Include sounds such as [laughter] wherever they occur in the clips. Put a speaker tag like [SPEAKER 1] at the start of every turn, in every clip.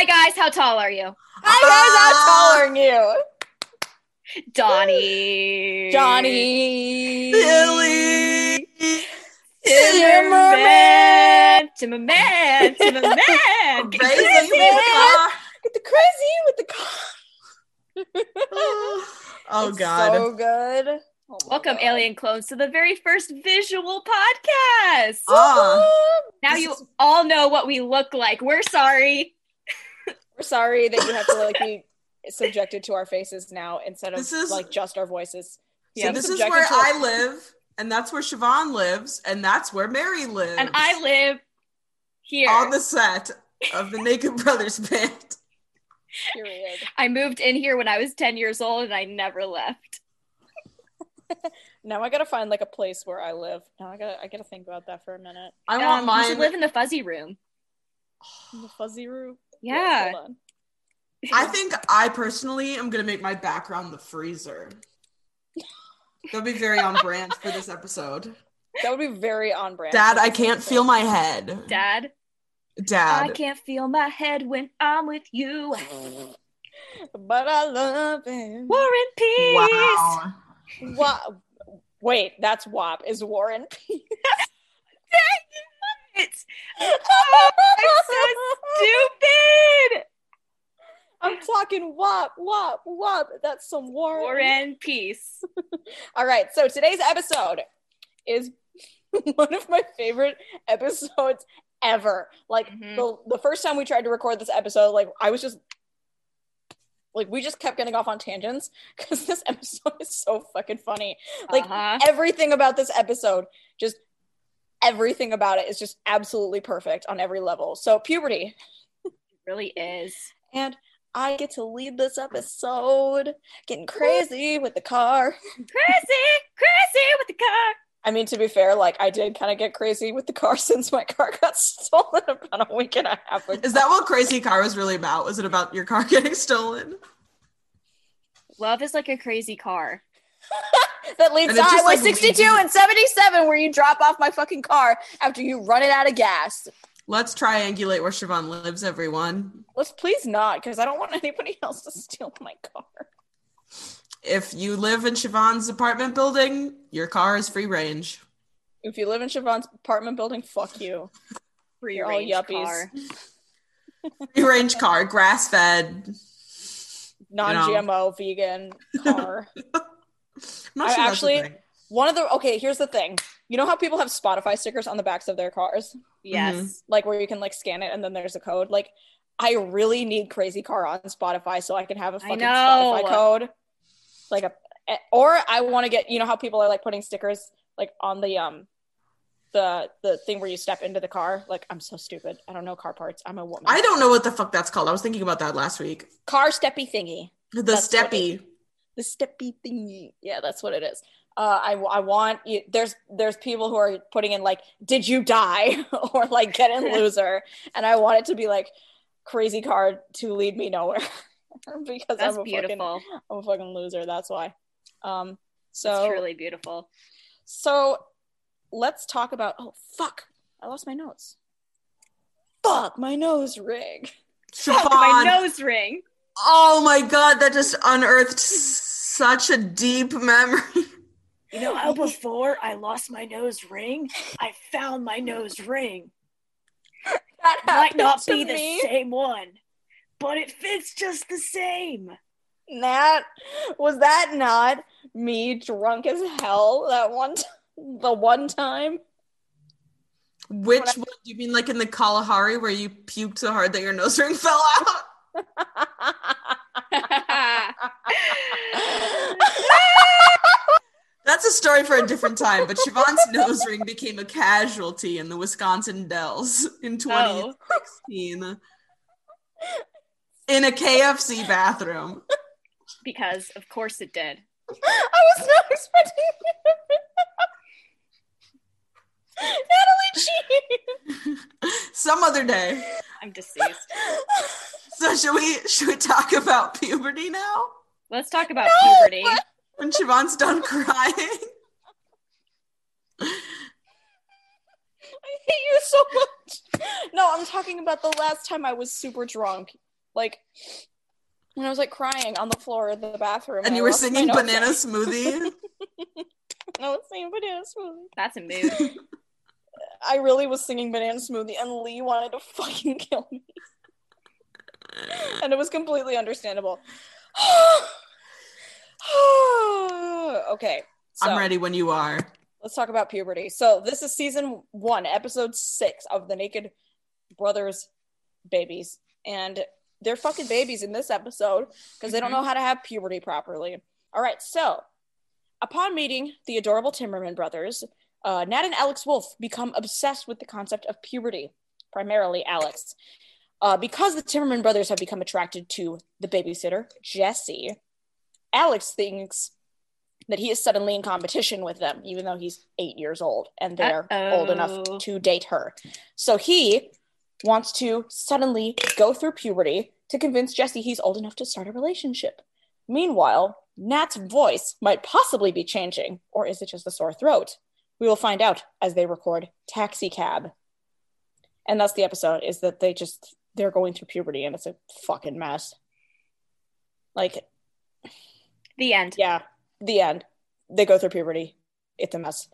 [SPEAKER 1] Hi guys, how tall are you?
[SPEAKER 2] Hi guys, how tall are you?
[SPEAKER 1] Donnie.
[SPEAKER 2] Johnny.
[SPEAKER 3] Billy.
[SPEAKER 1] Timmerman. Timmerman. Timmerman. Get
[SPEAKER 3] Crazy
[SPEAKER 1] crazy.
[SPEAKER 3] with the car.
[SPEAKER 2] Get the crazy with the car. [laughs]
[SPEAKER 3] oh
[SPEAKER 2] It's
[SPEAKER 3] God.
[SPEAKER 2] So good. Oh
[SPEAKER 1] Welcome,
[SPEAKER 2] God.
[SPEAKER 1] alien clones, to the very first visual podcast.
[SPEAKER 3] Ah.
[SPEAKER 1] now you
[SPEAKER 3] is-
[SPEAKER 1] all know what we look like. We're sorry.
[SPEAKER 2] We're sorry that you have to like be subjected to our faces now instead of
[SPEAKER 3] This is-
[SPEAKER 2] like just our voices.
[SPEAKER 3] So
[SPEAKER 1] Yeah,
[SPEAKER 3] this is where
[SPEAKER 2] to-
[SPEAKER 3] I live, and that's where Siobhan lives, and that's where Mary lives.
[SPEAKER 1] And I live here.
[SPEAKER 3] on the set of the Naked Brothers band.
[SPEAKER 2] Period.
[SPEAKER 1] I moved in here when I was 10 years old and I never left. [laughs]
[SPEAKER 2] Now I gotta find like a place where I live. Now I gotta I gotta think about that for a minute.
[SPEAKER 3] I
[SPEAKER 1] Um,
[SPEAKER 3] want
[SPEAKER 1] You
[SPEAKER 3] mine.
[SPEAKER 1] should live in the fuzzy room.
[SPEAKER 2] In the fuzzy room.
[SPEAKER 1] Yeah.
[SPEAKER 2] Yes, hold on.
[SPEAKER 3] I think I personally am gonna make my background the freezer. That'll be very on brand for this episode.
[SPEAKER 2] That would be very on brand.
[SPEAKER 3] Dad, I can't
[SPEAKER 2] episode.
[SPEAKER 3] feel my head.
[SPEAKER 1] Dad,
[SPEAKER 3] Dad.
[SPEAKER 1] I can't feel my head when I'm with you.
[SPEAKER 2] But I love him.
[SPEAKER 1] War and peace.
[SPEAKER 3] Wow.
[SPEAKER 2] Wa- Wait, that's WAP. Is war Warren P? [laughs]
[SPEAKER 1] It's, [laughs] oh, I'm so stupid.
[SPEAKER 2] I'm talking wop, wop, wop. That's some Warren.
[SPEAKER 1] War and peace. [laughs]
[SPEAKER 2] All right, so today's episode is [laughs] one of my favorite episodes ever. Like
[SPEAKER 1] Mhm.
[SPEAKER 2] the the first time we tried to record this episode, like I was just like we just kept getting off on tangents because this episode is so fucking funny. Like
[SPEAKER 1] uh-huh.
[SPEAKER 2] everything about this episode, just everything about it is just absolutely perfect on every level. So puberty,
[SPEAKER 1] It really is.
[SPEAKER 2] and I get to lead this episode, getting crazy with the car.
[SPEAKER 1] Crazy, crazy with the car.
[SPEAKER 2] I mean, to be fair, like I did kind of get crazy with the car [laughs] since my car got stolen [laughs] about a week and a half ago.
[SPEAKER 3] Is that what Crazy Car was really about? Was it about your car [laughs] getting stolen?
[SPEAKER 1] Love is like a crazy car.
[SPEAKER 2] That leads
[SPEAKER 3] And
[SPEAKER 2] to Highway
[SPEAKER 3] like,
[SPEAKER 2] 62
[SPEAKER 3] leads-
[SPEAKER 2] and 77, where you drop off my fucking car after you run it out of gas.
[SPEAKER 3] Let's triangulate where Siobhan lives, everyone.
[SPEAKER 2] Let's please not, because I don't want anybody [laughs] else to steal my car.
[SPEAKER 3] If you live in Siobhan's apartment building, your car is free range.
[SPEAKER 2] If you live in Siobhan's apartment building, fuck you.
[SPEAKER 1] Free
[SPEAKER 2] You're all yuppies.
[SPEAKER 1] car. [laughs]
[SPEAKER 3] Free range car, grass fed.
[SPEAKER 2] Non-GMO, vegan car. [laughs]
[SPEAKER 3] I'm not
[SPEAKER 2] I
[SPEAKER 3] sure
[SPEAKER 2] actually-
[SPEAKER 3] that's a thing.
[SPEAKER 2] One of the okay, here's the thing. You know how people have Spotify stickers on the backs of their cars,
[SPEAKER 1] Yes.
[SPEAKER 2] like where you can like scan it and then there's a code. Like, I really need Crazy Car on Spotify so I can have a fucking. Spotify code. Like a, or I want to get. You know how people are like putting stickers like on the um, the the thing where you step into the car. Like, I'm so stupid. I don't know car parts. I'm a woman.
[SPEAKER 3] I don't know what the fuck that's called. I was thinking about that last week.
[SPEAKER 2] car steppy thingy.
[SPEAKER 3] The
[SPEAKER 2] That's
[SPEAKER 3] steppy.
[SPEAKER 2] The steppy thingy. Yeah, that's what it is. Uh, I, I want you. There's there's people who are putting in like, did you die [laughs] or like get in [laughs] loser, and I want it to be like crazy card to lead me nowhere [laughs] because
[SPEAKER 1] That's
[SPEAKER 2] I'm a
[SPEAKER 1] beautiful.
[SPEAKER 2] fucking I'm a fucking loser. That's why. Um. So
[SPEAKER 1] truly beautiful.
[SPEAKER 2] so let's talk about. Oh fuck! I lost my notes. Fuck my nose ring.
[SPEAKER 1] Fuck,
[SPEAKER 3] Siobhan.
[SPEAKER 1] my nose ring.
[SPEAKER 3] Oh my god, that just unearthed such a deep memory.
[SPEAKER 1] You know how before I lost my nose ring, I found my nose ring.
[SPEAKER 2] That
[SPEAKER 1] Might not
[SPEAKER 2] to
[SPEAKER 1] be the same one, but it fits just the same.
[SPEAKER 2] That was that not me drunk as hell that one t- the one time?
[SPEAKER 3] Which
[SPEAKER 2] I-
[SPEAKER 3] one? Do you mean like in the Kalahari where you puked so hard that your nose ring fell out? [laughs] That's a story for a different time, but Siobhan's [laughs] nose ring became a casualty in the Wisconsin Dells in
[SPEAKER 1] Oh.
[SPEAKER 3] 2016 in a KFC bathroom.
[SPEAKER 1] because of course it did.
[SPEAKER 2] I was not expecting Natalie G. [laughs]
[SPEAKER 3] Some other day.
[SPEAKER 1] I'm deceased.
[SPEAKER 3] So should we should we talk about puberty now?
[SPEAKER 1] Let's talk about
[SPEAKER 2] No,
[SPEAKER 1] puberty.
[SPEAKER 3] When Siobhan's done crying.
[SPEAKER 2] I hate you so much. No, I'm talking about the last time I was super drunk Like when I was like crying on the floor of the bathroom.
[SPEAKER 3] And
[SPEAKER 2] I
[SPEAKER 3] you were singing banana smoothie. [laughs]
[SPEAKER 2] I was singing banana smoothie.
[SPEAKER 1] That's a mood. [laughs]
[SPEAKER 2] I really was singing banana smoothie, and Lee wanted to fucking kill me, [laughs] and it was completely understandable. [sighs] [sighs] okay, so
[SPEAKER 3] I'm ready when you are.
[SPEAKER 2] let's talk about puberty. So this is season one, episode six of the Naked Brothers babies, and they're fucking babies in this episode because they don't know how to have puberty properly. All right, so upon meeting the adorable Timmerman brothers, uh, Nat and Alex Wolff become obsessed with the concept of puberty, primarily Alex. Uh, because the Timmerman brothers have become attracted to the babysitter, Jesse, Alex thinks that he is suddenly in competition with them, even though he's eight years old and they're old
[SPEAKER 1] Uh-oh.
[SPEAKER 2] enough to date her. So he wants to suddenly go through puberty to convince Jesse he's old enough to start a relationship. Meanwhile, Nat's voice might possibly be changing, or is it just a sore throat? We will find out as they record Taxi Cab. And that's the episode, is that they just they're going through puberty and it's a fucking mess. Like,
[SPEAKER 1] the end.
[SPEAKER 2] yeah, the end. They go through puberty. It's a mess.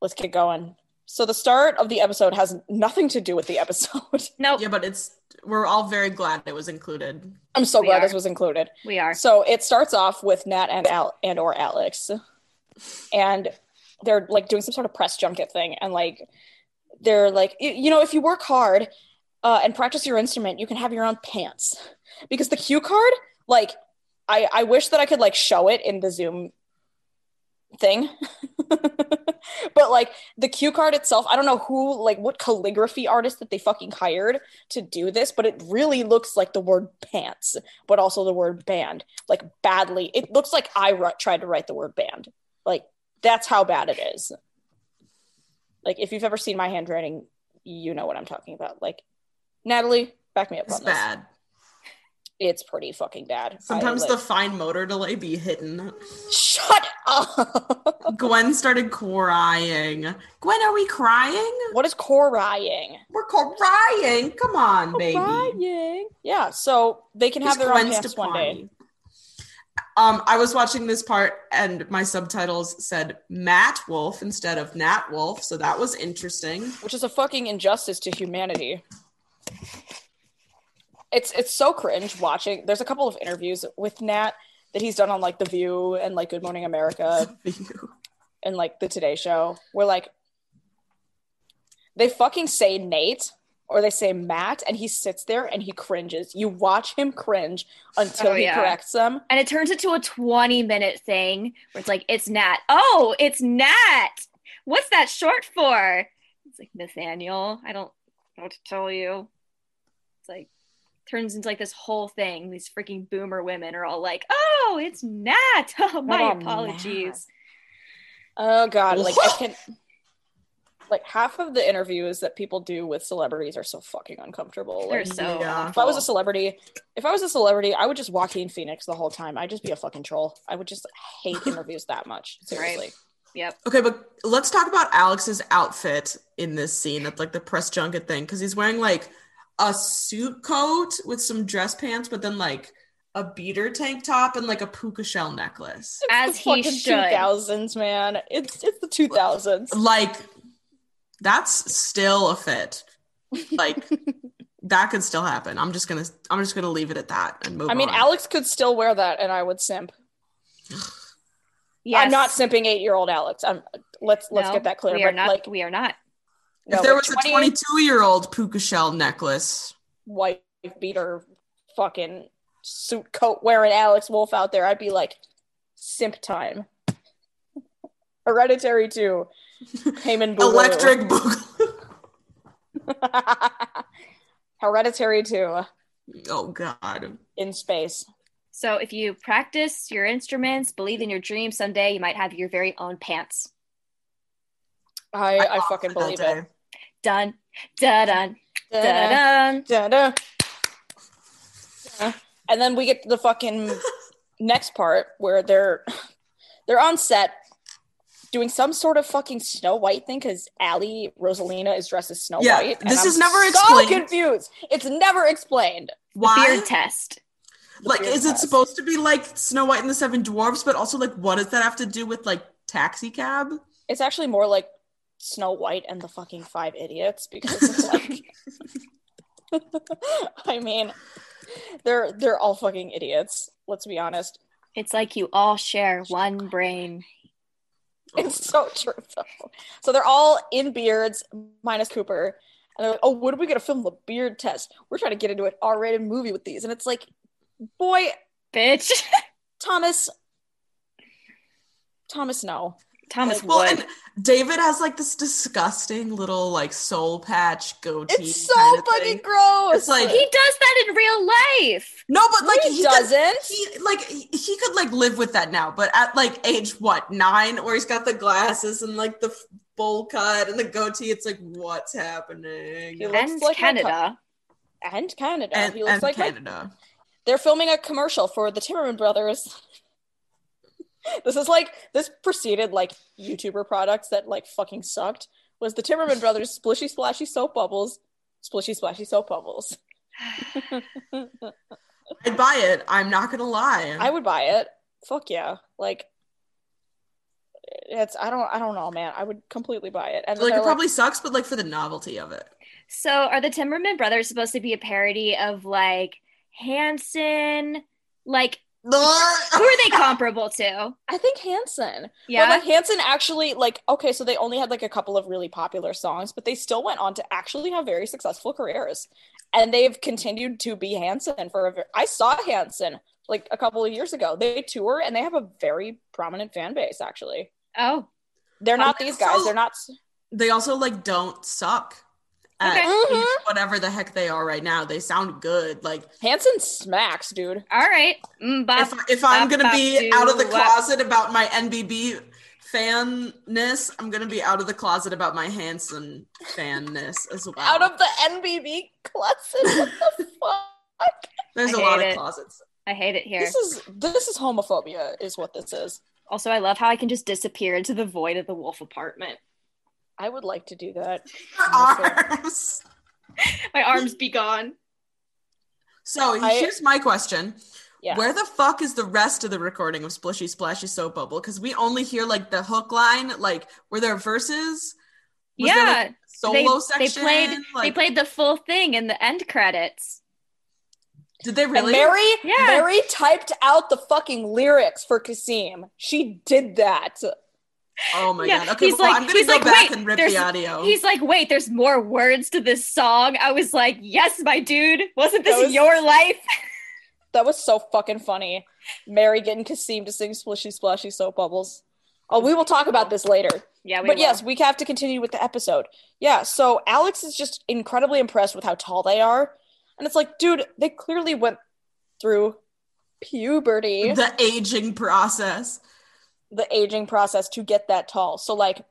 [SPEAKER 2] Let's get going. So the start of the episode has nothing to do with the episode. [laughs]
[SPEAKER 1] Nope.
[SPEAKER 3] Yeah, but it's we're all very glad it was included.
[SPEAKER 2] I'm so
[SPEAKER 1] We
[SPEAKER 2] glad
[SPEAKER 1] are.
[SPEAKER 2] this was included.
[SPEAKER 1] We are.
[SPEAKER 2] So it starts off with Nat and Al and or Alex, and they're like doing some sort of press junket thing, and like they're like, you know, if you work hard uh, and practice your instrument, you can have your own pants. Because the cue card, like, I I wish that I could like show it in the Zoom thing. [laughs] but like the cue card itself, I don't know who like what calligraphy artist that they fucking hired to do this, but it really looks like the word pants, but also the word band, like badly. It looks like I tried to write the word band. Like that's how bad it is. Like if you've ever seen my handwriting, you know what I'm talking about. Like Natalie, back me up
[SPEAKER 3] It's
[SPEAKER 2] on this.
[SPEAKER 3] bad.
[SPEAKER 2] It's pretty fucking bad. I,
[SPEAKER 3] Sometimes
[SPEAKER 2] like-
[SPEAKER 3] the fine motor delay be hidden.
[SPEAKER 2] shut up.
[SPEAKER 3] Gwen started crying. Gwen, are we crying?
[SPEAKER 2] what is crying?
[SPEAKER 3] We're crying. Come on, baby.
[SPEAKER 2] Crying. Yeah, so they can have their own
[SPEAKER 3] Gwen
[SPEAKER 2] pants one day.
[SPEAKER 3] Um, I was watching this part and my subtitles said Matt Wolf instead of Nat Wolff, so that was interesting.
[SPEAKER 2] which is a fucking injustice to humanity. It's it's so cringe watching. There's a couple of interviews with Nat that he's done on like The View and like Good Morning America [laughs] and like the Today Show, where like they fucking say Nate or they say Matt, and he sits there and he cringes. You watch him cringe until
[SPEAKER 1] Oh,
[SPEAKER 2] he
[SPEAKER 1] yeah.
[SPEAKER 2] corrects them.
[SPEAKER 1] And it turns into a 20 minute thing where it's like, it's Nat. Oh, it's Nat. What's that short for? It's like Nathaniel. I don't know what to tell you. It's like, turns into like this whole thing. These freaking boomer women are all like, oh, it's Nat. [laughs] Oh, my
[SPEAKER 2] Oh,
[SPEAKER 1] apologies.
[SPEAKER 2] Oh god, like I can like half of the interviews that people do with celebrities are so fucking uncomfortable.
[SPEAKER 1] They're
[SPEAKER 2] Like
[SPEAKER 1] so
[SPEAKER 3] Yeah.
[SPEAKER 2] if I was a celebrity, if I was a celebrity, I would just Joaquin Phoenix the whole time. I'd just be a fucking troll. I would just hate [laughs] interviews that much. Seriously.
[SPEAKER 1] Yep.
[SPEAKER 3] Okay, but let's talk about Alex's outfit in this scene at like the press junket thing because he's wearing like a suit coat with some dress pants, but then like a beater tank top and like a puka shell necklace.
[SPEAKER 1] As
[SPEAKER 2] the
[SPEAKER 1] he
[SPEAKER 2] fucking
[SPEAKER 1] should.
[SPEAKER 2] 2000s, man. It's it's the 2000s.
[SPEAKER 3] Like that's still a fit. Like [laughs] that could still happen. I'm just gonna I'm just gonna leave it at that and move on.
[SPEAKER 2] I mean,
[SPEAKER 3] on.
[SPEAKER 2] Alex could still wear that and I would simp. [sighs]
[SPEAKER 1] Yes.
[SPEAKER 2] I'm not simping 8-year-old Alex. I'm let's let's
[SPEAKER 1] No,
[SPEAKER 2] get that clear.
[SPEAKER 1] We are
[SPEAKER 2] but
[SPEAKER 1] not.
[SPEAKER 2] like
[SPEAKER 1] we are not.
[SPEAKER 3] If there
[SPEAKER 2] but
[SPEAKER 3] was a 22 year old puka shell necklace,
[SPEAKER 2] white beater fucking suit coat wearing Alex Wolff out there, I'd be like, simp time. Hereditary 2. [laughs] Heyman Boogaloo.
[SPEAKER 3] electric boogaloo. [laughs]
[SPEAKER 2] Hereditary 2
[SPEAKER 3] Oh god.
[SPEAKER 2] in space.
[SPEAKER 1] So if you practice your instruments, believe in your dreams, someday you might have your very own pants.
[SPEAKER 2] I, I,
[SPEAKER 3] opt
[SPEAKER 2] fucking believe
[SPEAKER 3] day.
[SPEAKER 2] it.
[SPEAKER 1] Dun, da dun, da dun.
[SPEAKER 2] Da-da. And then we get to the fucking [laughs] next part where they're they're on set doing some sort of fucking Snow White thing because Allie Rosalina is dressed as Snow
[SPEAKER 3] Yeah,
[SPEAKER 2] White. and
[SPEAKER 3] this
[SPEAKER 2] I'm
[SPEAKER 3] is never
[SPEAKER 2] so
[SPEAKER 3] explained.
[SPEAKER 2] confused. It's never explained.
[SPEAKER 1] The
[SPEAKER 3] Why?
[SPEAKER 1] beard test.
[SPEAKER 2] The
[SPEAKER 3] like,
[SPEAKER 2] beard
[SPEAKER 3] is it supposed to be like Snow White and the Seven Dwarfs, but also like, what does that have to do with like Taxi Cab?
[SPEAKER 2] It's actually more like Snow White and the fucking Five Idiots because it's like. [laughs] [laughs] I mean, they're they're all fucking idiots. Let's be honest.
[SPEAKER 1] It's like you all share one brain.
[SPEAKER 2] It's so true though. So they're all in beards, minus Cooper. And they're like, oh, what are we gonna film the beard test? We're trying to get into an R-rated movie with these. And it's like, boy,
[SPEAKER 1] Bitch. [laughs]
[SPEAKER 2] Thomas. Thomas, no.
[SPEAKER 1] Thomas
[SPEAKER 3] Well,
[SPEAKER 1] Wood.
[SPEAKER 3] and David has like this disgusting little like soul patch goatee.
[SPEAKER 2] It's so
[SPEAKER 3] kind of
[SPEAKER 2] fucking
[SPEAKER 3] thing.
[SPEAKER 2] gross.
[SPEAKER 3] It's like-
[SPEAKER 1] he does that in real life.
[SPEAKER 3] No, but like
[SPEAKER 2] he,
[SPEAKER 3] he,
[SPEAKER 2] doesn't.
[SPEAKER 3] Could, he like he, he could like live with that now, but at like age what nine, where he's got the glasses and like the bowl cut and the goatee, it's like what's happening?
[SPEAKER 2] He looks
[SPEAKER 1] And
[SPEAKER 2] like my
[SPEAKER 1] Canada.
[SPEAKER 2] and Canada.
[SPEAKER 3] and,
[SPEAKER 2] he looks
[SPEAKER 3] and
[SPEAKER 2] like my-
[SPEAKER 3] Canada.
[SPEAKER 2] they're filming a commercial for the Timmerman brothers. This is like this preceded like YouTuber products that like fucking sucked. Was the Timmerman brothers splishy splashy soap bubbles, splishy splashy soap bubbles? [laughs]
[SPEAKER 3] I'd buy it. I'm not gonna lie.
[SPEAKER 2] I would buy it. Fuck yeah! Like it's I don't I don't know, man. I would completely buy it. And
[SPEAKER 3] like
[SPEAKER 2] they're
[SPEAKER 3] it probably sucks, but like for the novelty of it.
[SPEAKER 1] So are the Timmerman brothers supposed to be a parody of like Hanson? Like who are they comparable to?
[SPEAKER 2] I think Hanson.
[SPEAKER 1] Yeah.
[SPEAKER 2] Well, like Hanson actually like okay, so they only had like a couple of really popular songs, but they still went on to actually have very successful careers, and they've continued to be Hanson for. A, ver- I saw Hanson like a couple of years ago. They tour and they have a very prominent fan base. Actually,
[SPEAKER 1] oh,
[SPEAKER 2] they're not
[SPEAKER 3] Okay,
[SPEAKER 2] these guys.
[SPEAKER 3] so-
[SPEAKER 2] They're not.
[SPEAKER 3] They also like don't suck. At
[SPEAKER 1] Okay.
[SPEAKER 2] Mhm.
[SPEAKER 3] whatever the heck they are right now, they sound good. Like
[SPEAKER 2] Hanson smacks, dude.
[SPEAKER 1] all right. Mm, bop,
[SPEAKER 3] if, if I'm gonna
[SPEAKER 1] bop,
[SPEAKER 3] be
[SPEAKER 1] doo,
[SPEAKER 3] out of the
[SPEAKER 1] wop.
[SPEAKER 3] closet about my NBB fanness, I'm gonna be out of the closet about my Hanson fanness as well.
[SPEAKER 2] Out of the NBB closet. What the [laughs] fuck?
[SPEAKER 3] There's
[SPEAKER 1] I
[SPEAKER 3] a lot
[SPEAKER 1] hate
[SPEAKER 3] of closets.
[SPEAKER 1] I hate it here.
[SPEAKER 2] This is this is homophobia, is what this is.
[SPEAKER 1] Also, I love how I can just disappear into the void of the wolf apartment.
[SPEAKER 2] I would like to do that. [laughs]
[SPEAKER 3] Arms. [laughs]
[SPEAKER 1] My arms be gone.
[SPEAKER 3] So
[SPEAKER 2] I-
[SPEAKER 3] here's my question.
[SPEAKER 2] Yeah.
[SPEAKER 3] Where the fuck is the rest of the recording of Splishy Splashy Soap Bubble? Because we only hear like the hook line, like were there verses? Was
[SPEAKER 1] yeah,
[SPEAKER 3] there, like, solo
[SPEAKER 1] they,
[SPEAKER 3] section?
[SPEAKER 1] they played. they played the full thing in the end credits.
[SPEAKER 3] Did they
[SPEAKER 2] And
[SPEAKER 3] really?
[SPEAKER 2] Mary,
[SPEAKER 1] Yeah.
[SPEAKER 2] Mary typed out the fucking lyrics for Kasim. She did that.
[SPEAKER 3] Oh my
[SPEAKER 1] Yeah,
[SPEAKER 3] god. Okay,
[SPEAKER 1] he's
[SPEAKER 3] well,
[SPEAKER 1] like-
[SPEAKER 3] I'm gonna
[SPEAKER 1] he's
[SPEAKER 3] go
[SPEAKER 1] like,
[SPEAKER 3] back
[SPEAKER 1] wait,
[SPEAKER 3] and rip
[SPEAKER 1] there's-
[SPEAKER 3] the audio.
[SPEAKER 1] He's like, wait, there's more words to this song. I was like, yes, my dude. Wasn't this
[SPEAKER 2] was-
[SPEAKER 1] your life? [laughs]
[SPEAKER 2] That was so fucking funny. Mary getting Kasim to sing Splishy Splashy Soap Bubbles. Oh, we will talk about this later.
[SPEAKER 1] Yeah, we
[SPEAKER 2] but
[SPEAKER 1] will.
[SPEAKER 2] yes, we have to continue with the episode. Yeah, so Alex is just incredibly impressed with how tall they are. And it's like, dude, they clearly went through puberty,
[SPEAKER 3] the aging process.
[SPEAKER 2] The aging process to get that tall. So, like,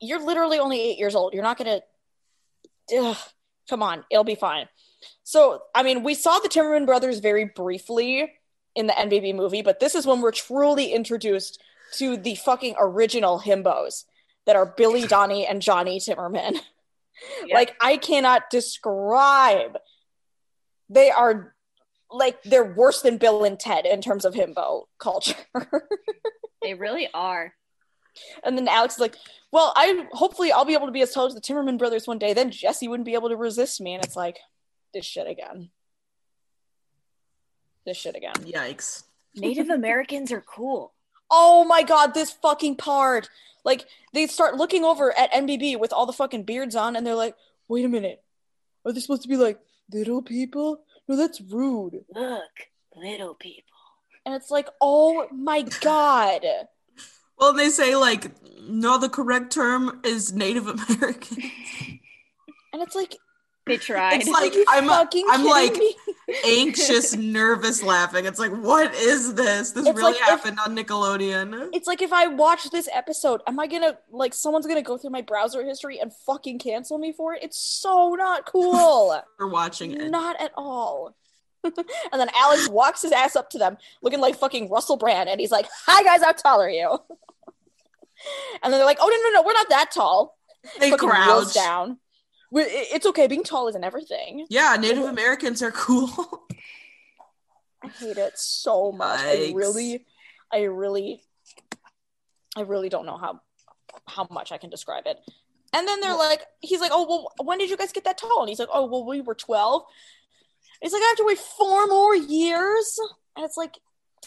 [SPEAKER 2] you're literally only eight years old. You're not gonna. Come on, it'll be fine. So, I mean, we saw the Timmerman brothers very briefly in the NBB movie, but this is when we're truly introduced to the fucking original himbos that are Billy, Donnie, and Johnny Timmerman. [laughs]
[SPEAKER 1] Yeah.
[SPEAKER 2] Like, I cannot describe. They are like they're worse than Bill and Ted in terms of himbo culture. [laughs]
[SPEAKER 1] They really are.
[SPEAKER 2] and then Alex is like, "Well, I hopefully I'll be able to be as tall as the Timmerman brothers one day. Then Jesse wouldn't be able to resist me." And it's like, this shit again. This shit again.
[SPEAKER 3] Yikes.
[SPEAKER 1] Native [laughs] Americans are cool.
[SPEAKER 2] Oh my god, this fucking part. Like they start looking over at NBB with all the fucking beards on and they're like, "Wait a minute. Are they supposed to be like little people? No, that's rude."
[SPEAKER 1] Look, little people.
[SPEAKER 2] And it's like, "Oh my god."
[SPEAKER 3] Well, they say like no, the correct term is Native American.
[SPEAKER 2] And it's like,
[SPEAKER 1] They tried.
[SPEAKER 3] It's like I'm
[SPEAKER 2] fucking
[SPEAKER 3] I'm like
[SPEAKER 2] me?
[SPEAKER 3] Anxious, nervous laughing. It's like, what is this? This
[SPEAKER 2] It's
[SPEAKER 3] really
[SPEAKER 2] like if-
[SPEAKER 3] happened on Nickelodeon.
[SPEAKER 2] It's like if I watch this episode, am I gonna like someone's gonna go through my browser history and fucking cancel me for it? It's so not cool. [laughs]
[SPEAKER 3] For watching it.
[SPEAKER 2] not at all. [laughs] and then Alex walks his ass up to them, looking like fucking Russell Brand, and he's like, "Hi guys, how tall are you?" [laughs] And then they're like, "Oh no, no, no, we're not that tall."
[SPEAKER 3] They crouch.
[SPEAKER 2] down. We- it- It's okay. Being tall isn't everything.
[SPEAKER 3] Yeah, Native Americans are cool.
[SPEAKER 2] I hate it so much. I really, I really, I really don't know how how much I can describe it. And then they're like, he's like, oh well, when did you guys get that tall? And he's like, oh well, we were twelve. He's like, I have to wait four more years. And it's like,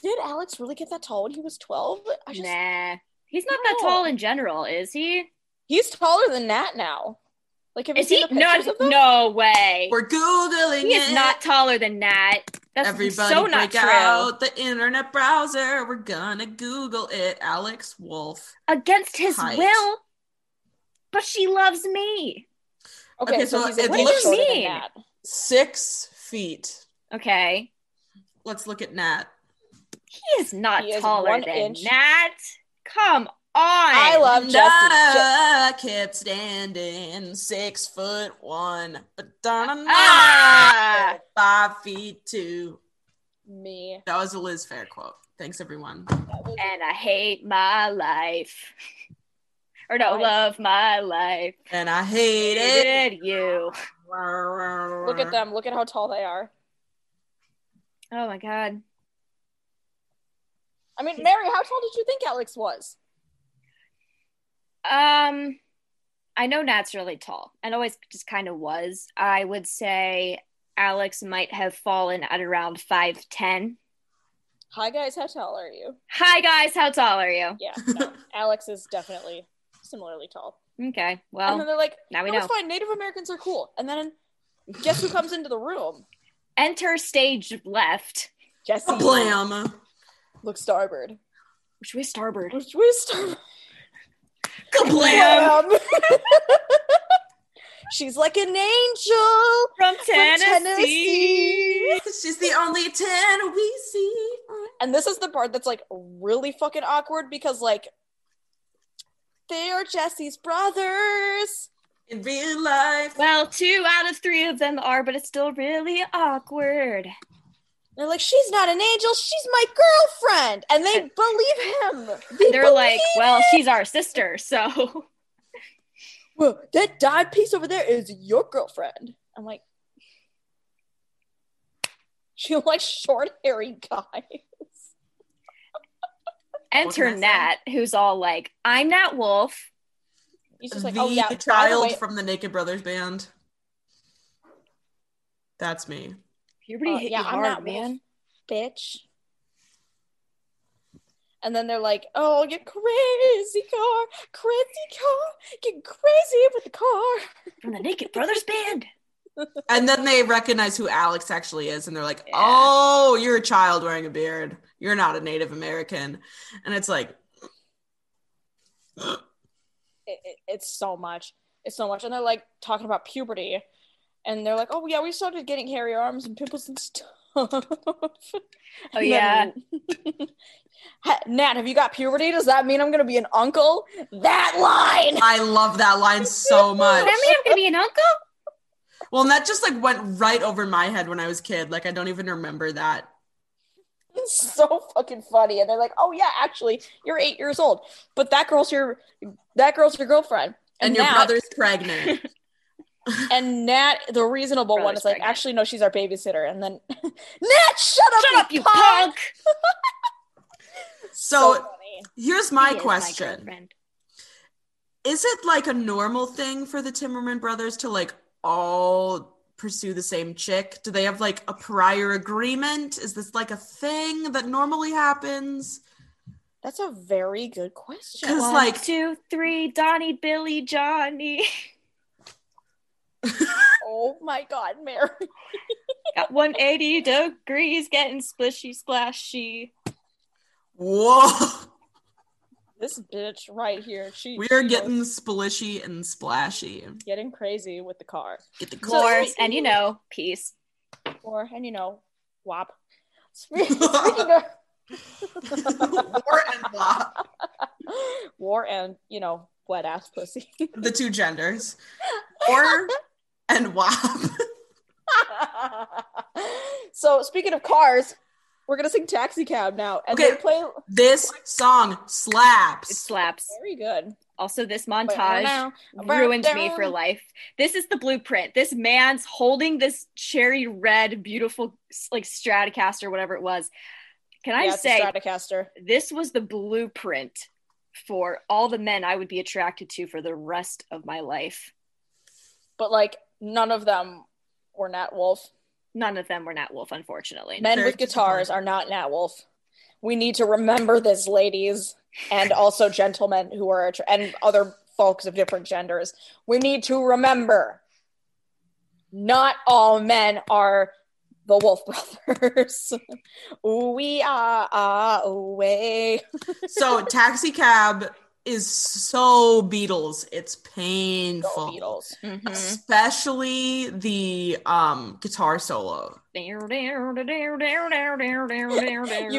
[SPEAKER 2] did Alex really get that tall when he was twelve? I just,
[SPEAKER 1] Nah. He's not that
[SPEAKER 2] No.
[SPEAKER 1] tall in general, is he?
[SPEAKER 2] he's taller than Nat now. Like, have you
[SPEAKER 1] Is he?
[SPEAKER 2] seen the
[SPEAKER 1] No,
[SPEAKER 2] pictures of them?
[SPEAKER 1] no way.
[SPEAKER 3] We're googling
[SPEAKER 1] He is
[SPEAKER 3] it.
[SPEAKER 1] not taller than Nat. That's
[SPEAKER 3] Everybody
[SPEAKER 1] so not
[SPEAKER 3] break
[SPEAKER 1] true.
[SPEAKER 3] out the internet browser. We're gonna Google it. Alex Wolff.
[SPEAKER 1] Against his
[SPEAKER 3] Height.
[SPEAKER 1] will. But she loves me.
[SPEAKER 2] Okay,
[SPEAKER 3] Okay,
[SPEAKER 2] so,
[SPEAKER 3] so
[SPEAKER 2] he's
[SPEAKER 3] it
[SPEAKER 2] a
[SPEAKER 1] looks- mean?
[SPEAKER 3] Six feet.
[SPEAKER 1] Okay.
[SPEAKER 3] Let's look at Nat.
[SPEAKER 1] He is not
[SPEAKER 2] He is
[SPEAKER 1] taller
[SPEAKER 2] one
[SPEAKER 1] than
[SPEAKER 2] inch.
[SPEAKER 1] Nat. Come on.
[SPEAKER 2] I love Jesse.
[SPEAKER 3] I kept standing six foot one, but darn
[SPEAKER 1] Ah!
[SPEAKER 3] five feet two.
[SPEAKER 2] Me.
[SPEAKER 3] That was a Liz Phair quote. Thanks, everyone.
[SPEAKER 1] And I hate my life. Or no,
[SPEAKER 2] Life.
[SPEAKER 1] love my life.
[SPEAKER 3] And I hate it.
[SPEAKER 1] Hated you.
[SPEAKER 2] Look at them. Look at how tall they are.
[SPEAKER 1] Oh my god.
[SPEAKER 2] I mean, Mary, how tall did you think Alex was?
[SPEAKER 1] Um, I know Nat's really tall, and always just kind of was. I would say Alex might have fallen at around five ten.
[SPEAKER 2] Hi guys, how tall are you?
[SPEAKER 1] Hi guys, how tall are you?
[SPEAKER 2] Yeah, no, Alex is definitely similarly tall.
[SPEAKER 1] Okay, Well,
[SPEAKER 2] and then they're like,
[SPEAKER 1] now we
[SPEAKER 2] "No,
[SPEAKER 1] know.
[SPEAKER 2] it's fine. Native Americans are cool." And then guess who comes into the room?
[SPEAKER 1] Enter stage left.
[SPEAKER 2] Jesse.
[SPEAKER 3] Blam.
[SPEAKER 2] Look, starboard.
[SPEAKER 1] Which way starboard?
[SPEAKER 2] Which way Starbird?
[SPEAKER 3] Kablam. [laughs]
[SPEAKER 2] She's like an angel
[SPEAKER 1] From
[SPEAKER 2] from
[SPEAKER 1] Tennessee.
[SPEAKER 3] She's the only ten we see.
[SPEAKER 2] And this is the part that's like really fucking awkward because like they are Jesse's brothers.
[SPEAKER 3] In real life.
[SPEAKER 1] Well, two out of three of them are, but it's still really awkward.
[SPEAKER 2] They're like, she's not an angel, she's my girlfriend. And they believe him. They
[SPEAKER 1] They're like,
[SPEAKER 2] believe
[SPEAKER 1] well, she's our sister, so
[SPEAKER 2] well, that dyed piece over there is your girlfriend. I'm like, she likes short, hairy guys.
[SPEAKER 1] enter
[SPEAKER 3] can say?
[SPEAKER 1] Nat, who's all like, I'm Nat Wolff.
[SPEAKER 2] He's just like,
[SPEAKER 3] the
[SPEAKER 2] oh yeah, by the
[SPEAKER 3] child
[SPEAKER 2] way-
[SPEAKER 3] from the Naked Brothers band. That's me.
[SPEAKER 1] Puberty
[SPEAKER 2] Uh,
[SPEAKER 1] hit
[SPEAKER 2] yeah,
[SPEAKER 1] you
[SPEAKER 2] I'm
[SPEAKER 1] hard,
[SPEAKER 2] Nat
[SPEAKER 1] man.
[SPEAKER 2] bitch. And then they're like, oh, get crazy car, crazy car, get crazy with the car.
[SPEAKER 1] From the Naked Brothers band. [laughs]
[SPEAKER 3] And then they recognize who Alex actually is, and they're like,
[SPEAKER 1] Yeah.
[SPEAKER 3] "Oh, you're a child wearing a beard. You're not a Native American." And it's like,
[SPEAKER 2] It, it- it's so much. It's so much. And they're like talking about puberty. And they're like, oh, yeah, we started getting hairy arms and pimples and stuff. [laughs]
[SPEAKER 1] Oh yeah. [laughs]
[SPEAKER 2] Ha- Nat, have you got puberty? Does that mean I'm going to be an uncle? That line!
[SPEAKER 3] I love that line so [laughs] much.
[SPEAKER 1] Does that mean I'm gonna be an uncle?
[SPEAKER 3] Well, and that just like went right over my head when I was a kid. Like I don't even remember that.
[SPEAKER 2] It's so fucking funny. And they're like, oh, yeah, actually, you're eight years old. But that girl's your, that girl's your girlfriend.
[SPEAKER 3] And, your
[SPEAKER 2] Nat-
[SPEAKER 3] brother's pregnant.
[SPEAKER 2] And Nat, the reasonable one,
[SPEAKER 1] Brother's
[SPEAKER 2] is like,
[SPEAKER 1] pregnant.
[SPEAKER 2] actually, no, she's our babysitter. And then, [laughs] Nat, shut up,
[SPEAKER 1] Shut up, you
[SPEAKER 2] punk!
[SPEAKER 1] punk!
[SPEAKER 3] So
[SPEAKER 2] funny.
[SPEAKER 3] here's
[SPEAKER 1] He
[SPEAKER 3] my
[SPEAKER 1] is
[SPEAKER 3] question.
[SPEAKER 1] girlfriend.
[SPEAKER 3] is it like a normal thing for the Timmerman brothers to like all pursue the same chick? Do they have like a prior agreement? Is this like a thing that normally happens?
[SPEAKER 2] That's a very good question.
[SPEAKER 3] 'Cause-
[SPEAKER 1] One,
[SPEAKER 3] like-
[SPEAKER 1] two, three, Donnie, Billy, Johnny. [laughs]
[SPEAKER 2] Oh my god, Mary. [laughs]
[SPEAKER 1] Got 180 degrees, getting splishy splashy.
[SPEAKER 3] Whoa.
[SPEAKER 2] This bitch right here. She
[SPEAKER 3] We are
[SPEAKER 2] she
[SPEAKER 3] getting
[SPEAKER 2] knows-
[SPEAKER 3] splishy and splashy.
[SPEAKER 2] getting crazy with the car.
[SPEAKER 3] Get the
[SPEAKER 2] So-
[SPEAKER 1] More,
[SPEAKER 2] speaking-
[SPEAKER 1] and you know, peace.
[SPEAKER 2] Or and you know, wop. [laughs] Speaking of
[SPEAKER 3] War and blah.
[SPEAKER 2] war and you know, wet ass pussy.
[SPEAKER 3] The two genders. [laughs] Or and WAP. [laughs]
[SPEAKER 2] so speaking of cars, We're gonna sing Taxi Cab now, and
[SPEAKER 3] Okay.
[SPEAKER 2] they play
[SPEAKER 3] This song slaps.
[SPEAKER 1] It slaps.
[SPEAKER 2] very good.
[SPEAKER 1] Also, this montage
[SPEAKER 2] now,
[SPEAKER 1] ruined me for life. This is the blueprint. This man's holding this cherry red, beautiful, like Stratocaster, whatever it was. Can I
[SPEAKER 2] yeah,
[SPEAKER 1] say
[SPEAKER 2] Stratocaster.
[SPEAKER 1] this was the blueprint for all the men I would be attracted to for the rest of my life?
[SPEAKER 2] But like none of them were Nat Wolff.
[SPEAKER 1] None of them were Nat Wolff, unfortunately.
[SPEAKER 2] Men
[SPEAKER 3] Very
[SPEAKER 2] with guitars are not Nat Wolff. We need to remember this, ladies, and also gentlemen who are attra- and other folks of different genders. We need to remember not all men are the Wolff [laughs] Brothers. ooh, we are ah, ah, away.
[SPEAKER 3] So Taxi Cab is so Beatles. It's painful.
[SPEAKER 2] Beatles.
[SPEAKER 1] Mhm.
[SPEAKER 3] Especially the um guitar solo.
[SPEAKER 2] You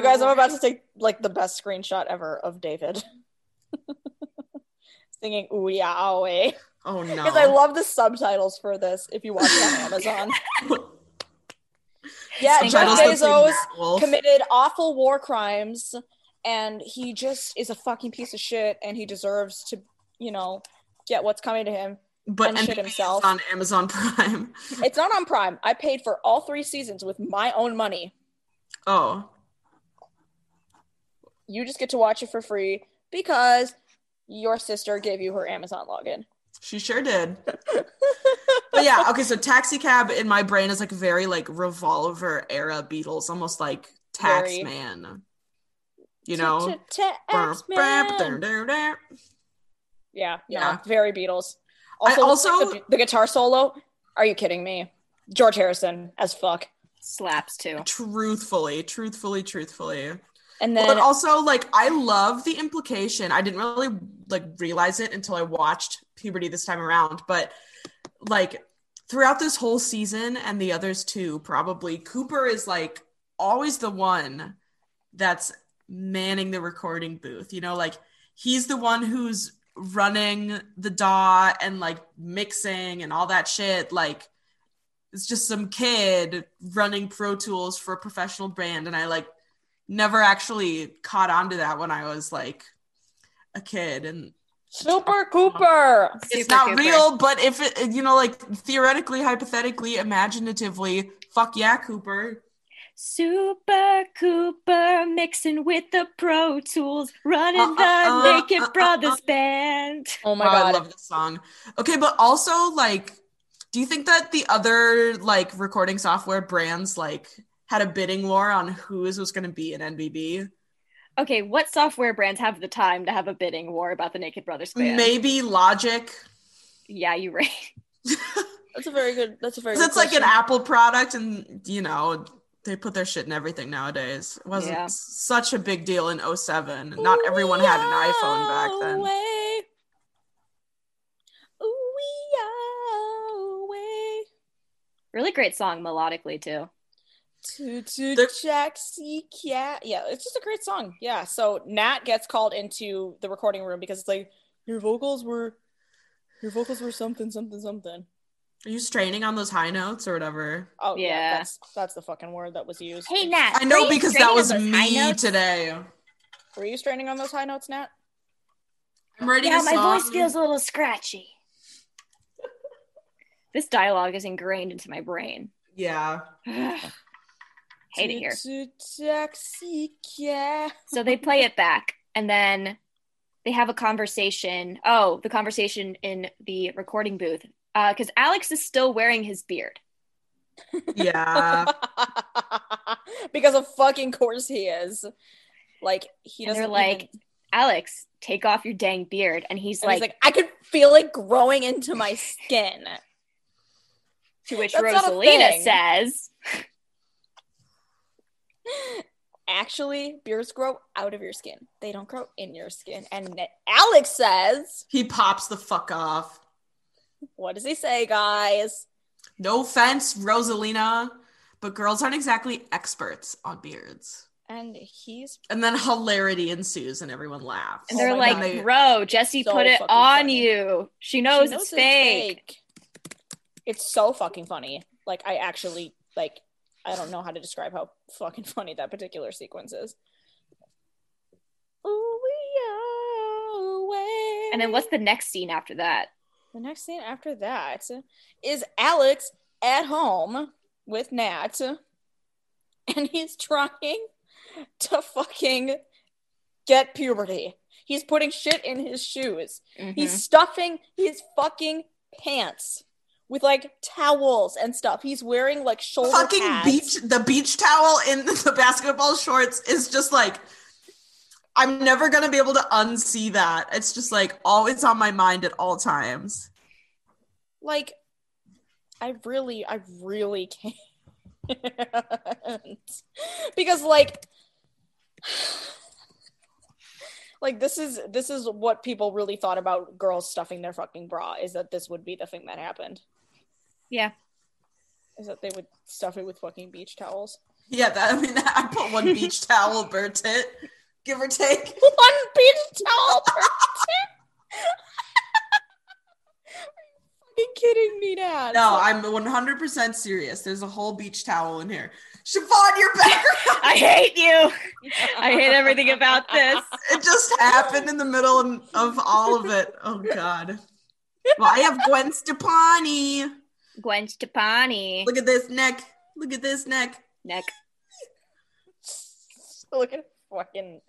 [SPEAKER 2] guys, I'm about to take like the best screenshot ever of David [laughs] singing "Ooh Yeah Away"
[SPEAKER 3] Oh no.
[SPEAKER 2] because I love the subtitles for this. If you watch it on Amazon, [laughs] yeah, Jeff
[SPEAKER 1] God.
[SPEAKER 3] Subtitles that say
[SPEAKER 2] Bezos committed awful war crimes, and he just is a fucking piece of shit, and he deserves to, you know, get what's coming to him.
[SPEAKER 3] but
[SPEAKER 2] and shit himself.
[SPEAKER 3] on Amazon Prime. [laughs]
[SPEAKER 2] It's not on Prime. I paid for all three seasons with my own money.
[SPEAKER 3] Oh.
[SPEAKER 2] You just get to watch it for free because your sister gave you her Amazon login.
[SPEAKER 3] She sure did. [laughs] but yeah, okay, so Taxi Cab in my brain is like very like revolver era Beatles, almost like Tax. Man. You know?
[SPEAKER 2] Yeah,
[SPEAKER 3] Yeah.
[SPEAKER 2] yeah, very Beatles.
[SPEAKER 3] I
[SPEAKER 2] Also,
[SPEAKER 3] also-
[SPEAKER 2] the, the guitar solo. Are you kidding me? George Harrison as fuck.
[SPEAKER 1] Slaps too.
[SPEAKER 3] Truthfully, truthfully, truthfully.
[SPEAKER 2] And
[SPEAKER 3] But
[SPEAKER 2] then
[SPEAKER 3] also, like, I love the implication. I didn't really like realize it until I watched Puberty this time around. But like throughout this whole season and the others too, probably Cooper is like always the one that's manning the recording booth. You know, like he's the one who's running the DAW and like mixing and all that shit. Like it's just some kid running Pro Tools for a professional band, and I like never actually caught on to that when I was like a kid. And
[SPEAKER 2] Super Cooper.
[SPEAKER 3] it's
[SPEAKER 1] Super
[SPEAKER 3] not
[SPEAKER 1] Cooper.
[SPEAKER 3] real, but if it, you know, like theoretically, hypothetically, imaginatively, fuck yeah, Cooper.
[SPEAKER 1] Super Cooper mixing with the Pro Tools, running
[SPEAKER 3] Uh, uh,
[SPEAKER 1] the
[SPEAKER 3] uh,
[SPEAKER 1] Naked
[SPEAKER 3] uh, uh,
[SPEAKER 1] Brothers
[SPEAKER 3] uh.
[SPEAKER 1] band.
[SPEAKER 2] Oh my
[SPEAKER 3] Wow, I
[SPEAKER 2] god.
[SPEAKER 3] love this song. Okay, but also like, do you think that the other like recording software brands like had a bidding war on whose was going to be an NBB?
[SPEAKER 1] Okay, what software brands have the time to have a bidding war about the Naked Brothers band?
[SPEAKER 3] Maybe Logic.
[SPEAKER 1] Yeah, you're right. [laughs]
[SPEAKER 2] That's a very good. That's a very. [laughs] Good
[SPEAKER 3] it's like an. Apple product, and you know they put their shit in everything nowadays. It wasn't
[SPEAKER 1] Yeah.
[SPEAKER 3] such a big deal in 07. Not everyone had an iPhone back then.
[SPEAKER 2] Away. Ooh, we.
[SPEAKER 1] Really great song melodically too.
[SPEAKER 2] To to
[SPEAKER 3] The-
[SPEAKER 2] Jaxie Cat. Yeah, it's just a great song. Yeah. So Nat gets called into the recording room because it's like your vocals were your vocals were something something something.
[SPEAKER 3] Are you straining on those high notes or whatever?
[SPEAKER 2] Oh yeah,
[SPEAKER 1] Yeah.
[SPEAKER 2] that's that's the fucking word that was used.
[SPEAKER 1] Hey Nat,
[SPEAKER 3] I know because that was
[SPEAKER 1] on those high
[SPEAKER 3] me today.
[SPEAKER 2] Were you straining on those high notes, Nat?
[SPEAKER 3] I'm writing
[SPEAKER 1] Yeah,
[SPEAKER 3] a
[SPEAKER 1] my voice feels a little scratchy. [laughs] this dialogue is ingrained into my brain.
[SPEAKER 3] Yeah. [sighs]
[SPEAKER 1] Hate it here.
[SPEAKER 2] To Jaxie
[SPEAKER 1] So they play it back and then they have a conversation. Oh, the conversation in the recording booth. Uh, because Alex is still wearing his beard.
[SPEAKER 3] Yeah. [laughs]
[SPEAKER 2] because of fucking course he is. Like he
[SPEAKER 1] And
[SPEAKER 2] doesn't
[SPEAKER 1] they're like, Alex, take off your dang beard. And he's
[SPEAKER 2] and
[SPEAKER 1] like,
[SPEAKER 2] he's like, I could feel it growing into my skin. [laughs]
[SPEAKER 1] to which
[SPEAKER 2] "That's
[SPEAKER 1] Rosalina says, [laughs]
[SPEAKER 2] Actually, beards grow out of your skin. They don't grow in your skin. And Alex says,
[SPEAKER 3] he pops the fuck off.
[SPEAKER 2] What does he say, guys?
[SPEAKER 3] No offense, Rosalina, but girls aren't exactly experts on beards.
[SPEAKER 2] And he's
[SPEAKER 3] And then hilarity ensues and everyone laughs.
[SPEAKER 1] and
[SPEAKER 2] Oh
[SPEAKER 1] they're
[SPEAKER 2] my
[SPEAKER 1] like,
[SPEAKER 2] God.
[SPEAKER 1] Bro, Jesse
[SPEAKER 2] So
[SPEAKER 1] put it on
[SPEAKER 2] funny.
[SPEAKER 1] you. She knows,
[SPEAKER 2] She
[SPEAKER 1] it's fake.
[SPEAKER 2] It's so fucking funny. Like I actually like I don't know how to describe how fucking funny that particular sequence is. Ooh, we away.
[SPEAKER 1] And then what's the next scene after that?
[SPEAKER 2] The next scene after that is Alex at home with Nat, and he's trying to fucking get puberty. He's putting shit in his shoes.
[SPEAKER 1] Mhm.
[SPEAKER 2] He's stuffing his fucking pants with like towels and stuff. He's wearing like shoulder
[SPEAKER 3] Fucking
[SPEAKER 2] pads.
[SPEAKER 3] beach the beach towel in [laughs] the basketball shorts is just like I'm never gonna be able to unsee that. It's just like always on my mind at all times.
[SPEAKER 2] Like, I really, I really can't. [laughs] because like [sighs] like this is this is what people really thought about girls stuffing their fucking bra is that this would be the thing that happened.
[SPEAKER 1] Yeah.
[SPEAKER 2] Is that they would stuff it with fucking beach towels.
[SPEAKER 3] Yeah, that I mean [laughs] I put one beach towel burnt tit, give or take. [laughs]
[SPEAKER 2] One beach towel per. Are you kidding me, Dad?
[SPEAKER 3] No, I'm 100% serious. There's a whole beach towel in here. Siobhan, your background. [laughs]
[SPEAKER 1] I hate you. I hate everything about this.
[SPEAKER 3] It just happened in the middle of- of all of it. Oh God. Well, I have Gwen Stefani.
[SPEAKER 1] Gwen Stefani.
[SPEAKER 3] Look at this neck. Look at this neck.
[SPEAKER 1] Neck.
[SPEAKER 2] Look at fucking.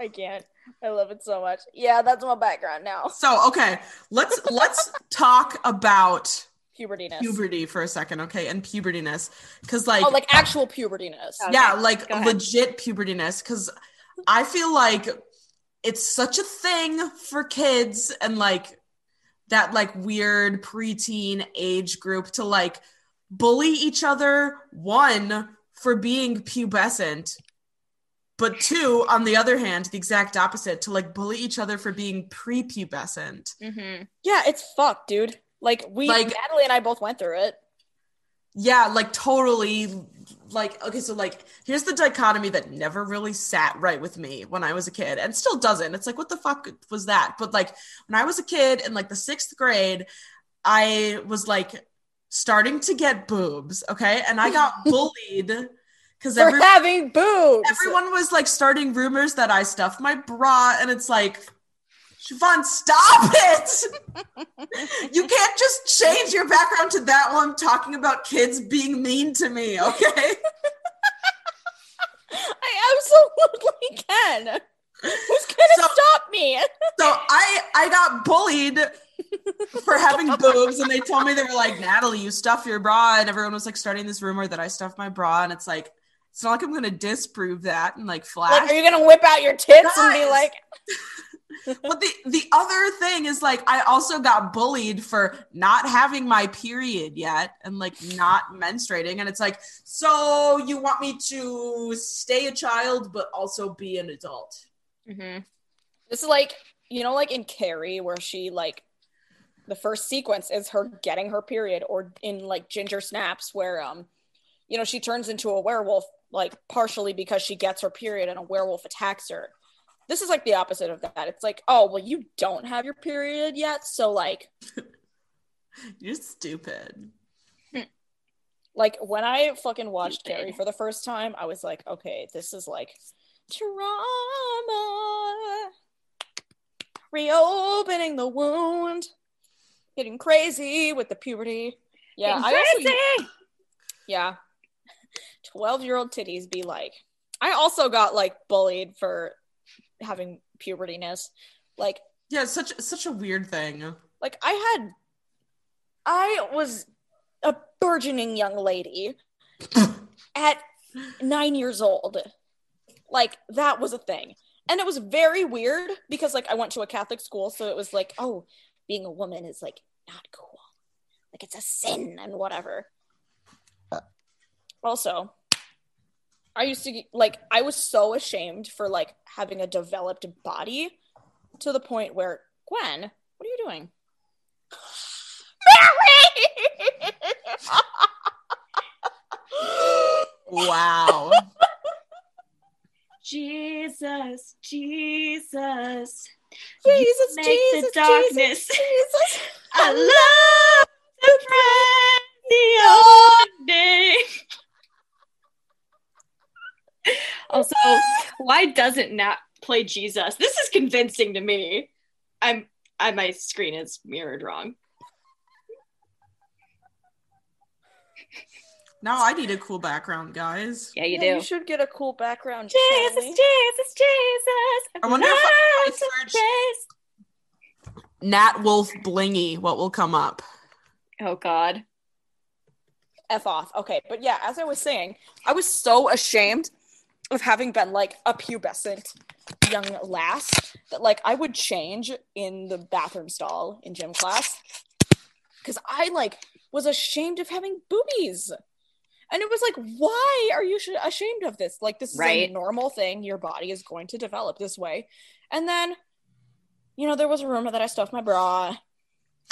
[SPEAKER 2] I can't. I love it so much. Yeah, that's my background now.
[SPEAKER 3] So okay, let's let's talk about
[SPEAKER 2] Puberdiness.
[SPEAKER 3] puberty for a second, okay, and puberdiness, because like,
[SPEAKER 2] oh, like actual puberdiness.
[SPEAKER 1] Oh.
[SPEAKER 3] yeah,
[SPEAKER 1] okay,
[SPEAKER 3] like legit puberdiness, because I feel like it's such a thing for kids and like that like weird preteen age group to like bully each other one for being pubescent but two on the other hand the exact opposite to like bully each other for being prepubescent
[SPEAKER 1] Mm-hmm.
[SPEAKER 2] Yeah, it's fucked, dude. Like we,
[SPEAKER 3] Like-
[SPEAKER 2] Natalie and I both went through it.
[SPEAKER 3] yeah like totally like okay so like here's the dichotomy that never really sat right with me when i was a kid and still doesn't it's like what the fuck was that but like when i was a kid in like the sixth grade i was like starting to get boobs okay and i got [laughs] bullied because
[SPEAKER 2] For
[SPEAKER 3] every,
[SPEAKER 2] having boobs.
[SPEAKER 3] everyone was like starting rumors that i stuffed my bra and it's like Siobhan, stop it! you can't just change your background to that while I'm talking about kids being mean to me, okay? [laughs]
[SPEAKER 2] I absolutely can. Who's gonna
[SPEAKER 3] So-
[SPEAKER 2] stop me?
[SPEAKER 3] So I I got bullied for having [laughs] boobs, and they told me they were like, Natalie, you stuff your bra, and everyone was like starting this rumor that I stuffed my bra, and it's like it's not like I'm gonna disprove that and like flash.
[SPEAKER 2] Like, are you gonna whip out your tits and be like, [laughs]
[SPEAKER 3] but the the other thing is like I also got bullied for not having my period yet and like not menstruating and it's like so you want me to stay a child but also be an adult.
[SPEAKER 1] Mm-hmm.
[SPEAKER 2] This is like, you know, like in Carrie, where she like the first sequence is her getting her period, or in like Ginger Snaps, where um, you know, she turns into a werewolf, like partially because she gets her period and a werewolf attacks her. This is like the opposite of that. It's like, oh, well, you don't have your period yet, so like, [laughs]
[SPEAKER 3] You're stupid. [laughs]
[SPEAKER 2] like when I fucking watched
[SPEAKER 1] Stupid.
[SPEAKER 2] Carrie for the first time, I was like, okay, this is like trauma. Reopening the wound. Getting crazy with the puberty. Yeah, I yeah. 12 year old titties be like. I also got like bullied for having pubertiness. Like,
[SPEAKER 3] Yeah, such such a weird thing.
[SPEAKER 2] like I had I was a burgeoning young lady [coughs] at nine years old. Like that was a thing. And it was very weird because like I went to a Catholic school, so it was like, oh, being a woman is like not cool. Like it's a sin and whatever. Also, I used to like I was so ashamed for like having a developed body to the point where Gwen, what are you doing? Mary! [laughs]
[SPEAKER 3] Wow. [laughs]
[SPEAKER 1] Jesus, Jesus.
[SPEAKER 2] Jesus,
[SPEAKER 1] Make
[SPEAKER 2] Jesus,
[SPEAKER 1] the darkness.
[SPEAKER 2] Jesus, Jesus. [laughs]
[SPEAKER 1] I love the praise the old day. Also, why doesn't Nat play Jesus? This is convincing to me. I'm I my screen is mirrored wrong.
[SPEAKER 3] Now I need a cool background, guys.
[SPEAKER 1] Yeah, you
[SPEAKER 2] Yeah,
[SPEAKER 1] do.
[SPEAKER 2] You should get a cool background.
[SPEAKER 1] Jesus,
[SPEAKER 2] Shelly.
[SPEAKER 1] Jesus, Jesus.
[SPEAKER 3] I wonder if I- I search-
[SPEAKER 1] Jesus.
[SPEAKER 3] Nat Wolff Blingy, what will come up?
[SPEAKER 1] Oh God.
[SPEAKER 2] F off. Okay, but yeah, as I was saying, I was so ashamed of having been like a pubescent young lass that like I would change in the bathroom stall in gym class because I like was ashamed of having boobies. And it was like, why are you sh- ashamed of this? Like, this is
[SPEAKER 1] Right.
[SPEAKER 2] a normal thing. Your body is going to develop this way. And then, you know, there was a rumor that I stuffed my bra.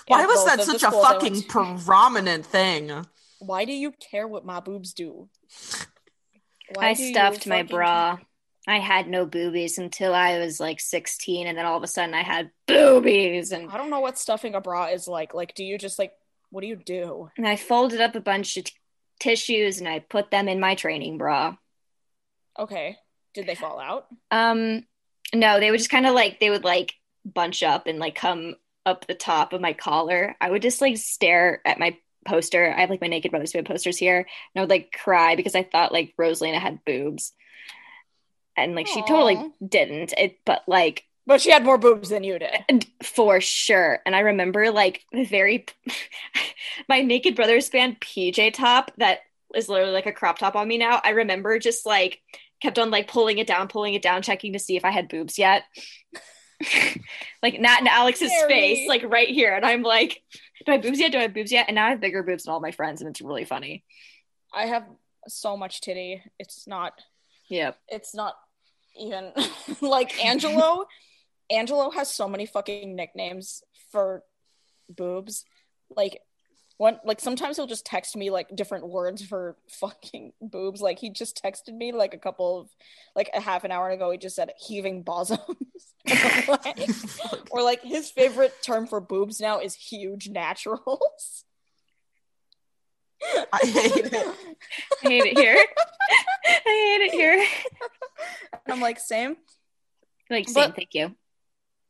[SPEAKER 3] Why was that such a fucking prominent thing?
[SPEAKER 2] Why do you care what my boobs do? Why
[SPEAKER 1] I stuffed my bra. I had no boobies until I was like 16, and then all of a sudden I had boobies, and,
[SPEAKER 2] I don't know what stuffing a bra is like. Like, do you just like what do you do?
[SPEAKER 1] and I folded up a bunch of t- tissues and I put them in my training bra.
[SPEAKER 2] Okay. Did they fall out?
[SPEAKER 1] Um, no, they would just kind of like they would like bunch up and like come up the top of my collar. I would just like stare at my poster. I have like my Naked Brothers Band posters here, and I would like cry because I thought like Rosalina had boobs, and like she totally didn't. It, but like
[SPEAKER 2] But she had more boobs than you did.
[SPEAKER 1] And for sure. And I remember like the very [laughs] my Naked Brothers band PJ top that is literally like a crop top on me now. I remember just like kept on like pulling it down, pulling it down, checking to see if I had boobs yet. [laughs] like Nat and Alex's
[SPEAKER 2] Mary.
[SPEAKER 1] face, like right here. And I'm like, do I have boobs yet? Do I have boobs yet? And now I have bigger boobs than all my friends, and it's really funny.
[SPEAKER 2] I have so much titty. It's not
[SPEAKER 1] Yeah.
[SPEAKER 2] it's not even [laughs] like Angelo. [laughs] Angelo has so many fucking nicknames for boobs. Like one like sometimes he'll just text me like different words for [laughs] fucking boobs. Like he just texted me like a couple of like a half an hour ago he just said heaving bosoms. [laughs] Like- [laughs] or like his favorite term for boobs now is huge naturals.
[SPEAKER 3] I hate it.
[SPEAKER 1] I hate it here. I hate it here.
[SPEAKER 2] I'm like, same,
[SPEAKER 1] Like, same,
[SPEAKER 2] But-
[SPEAKER 1] thank you.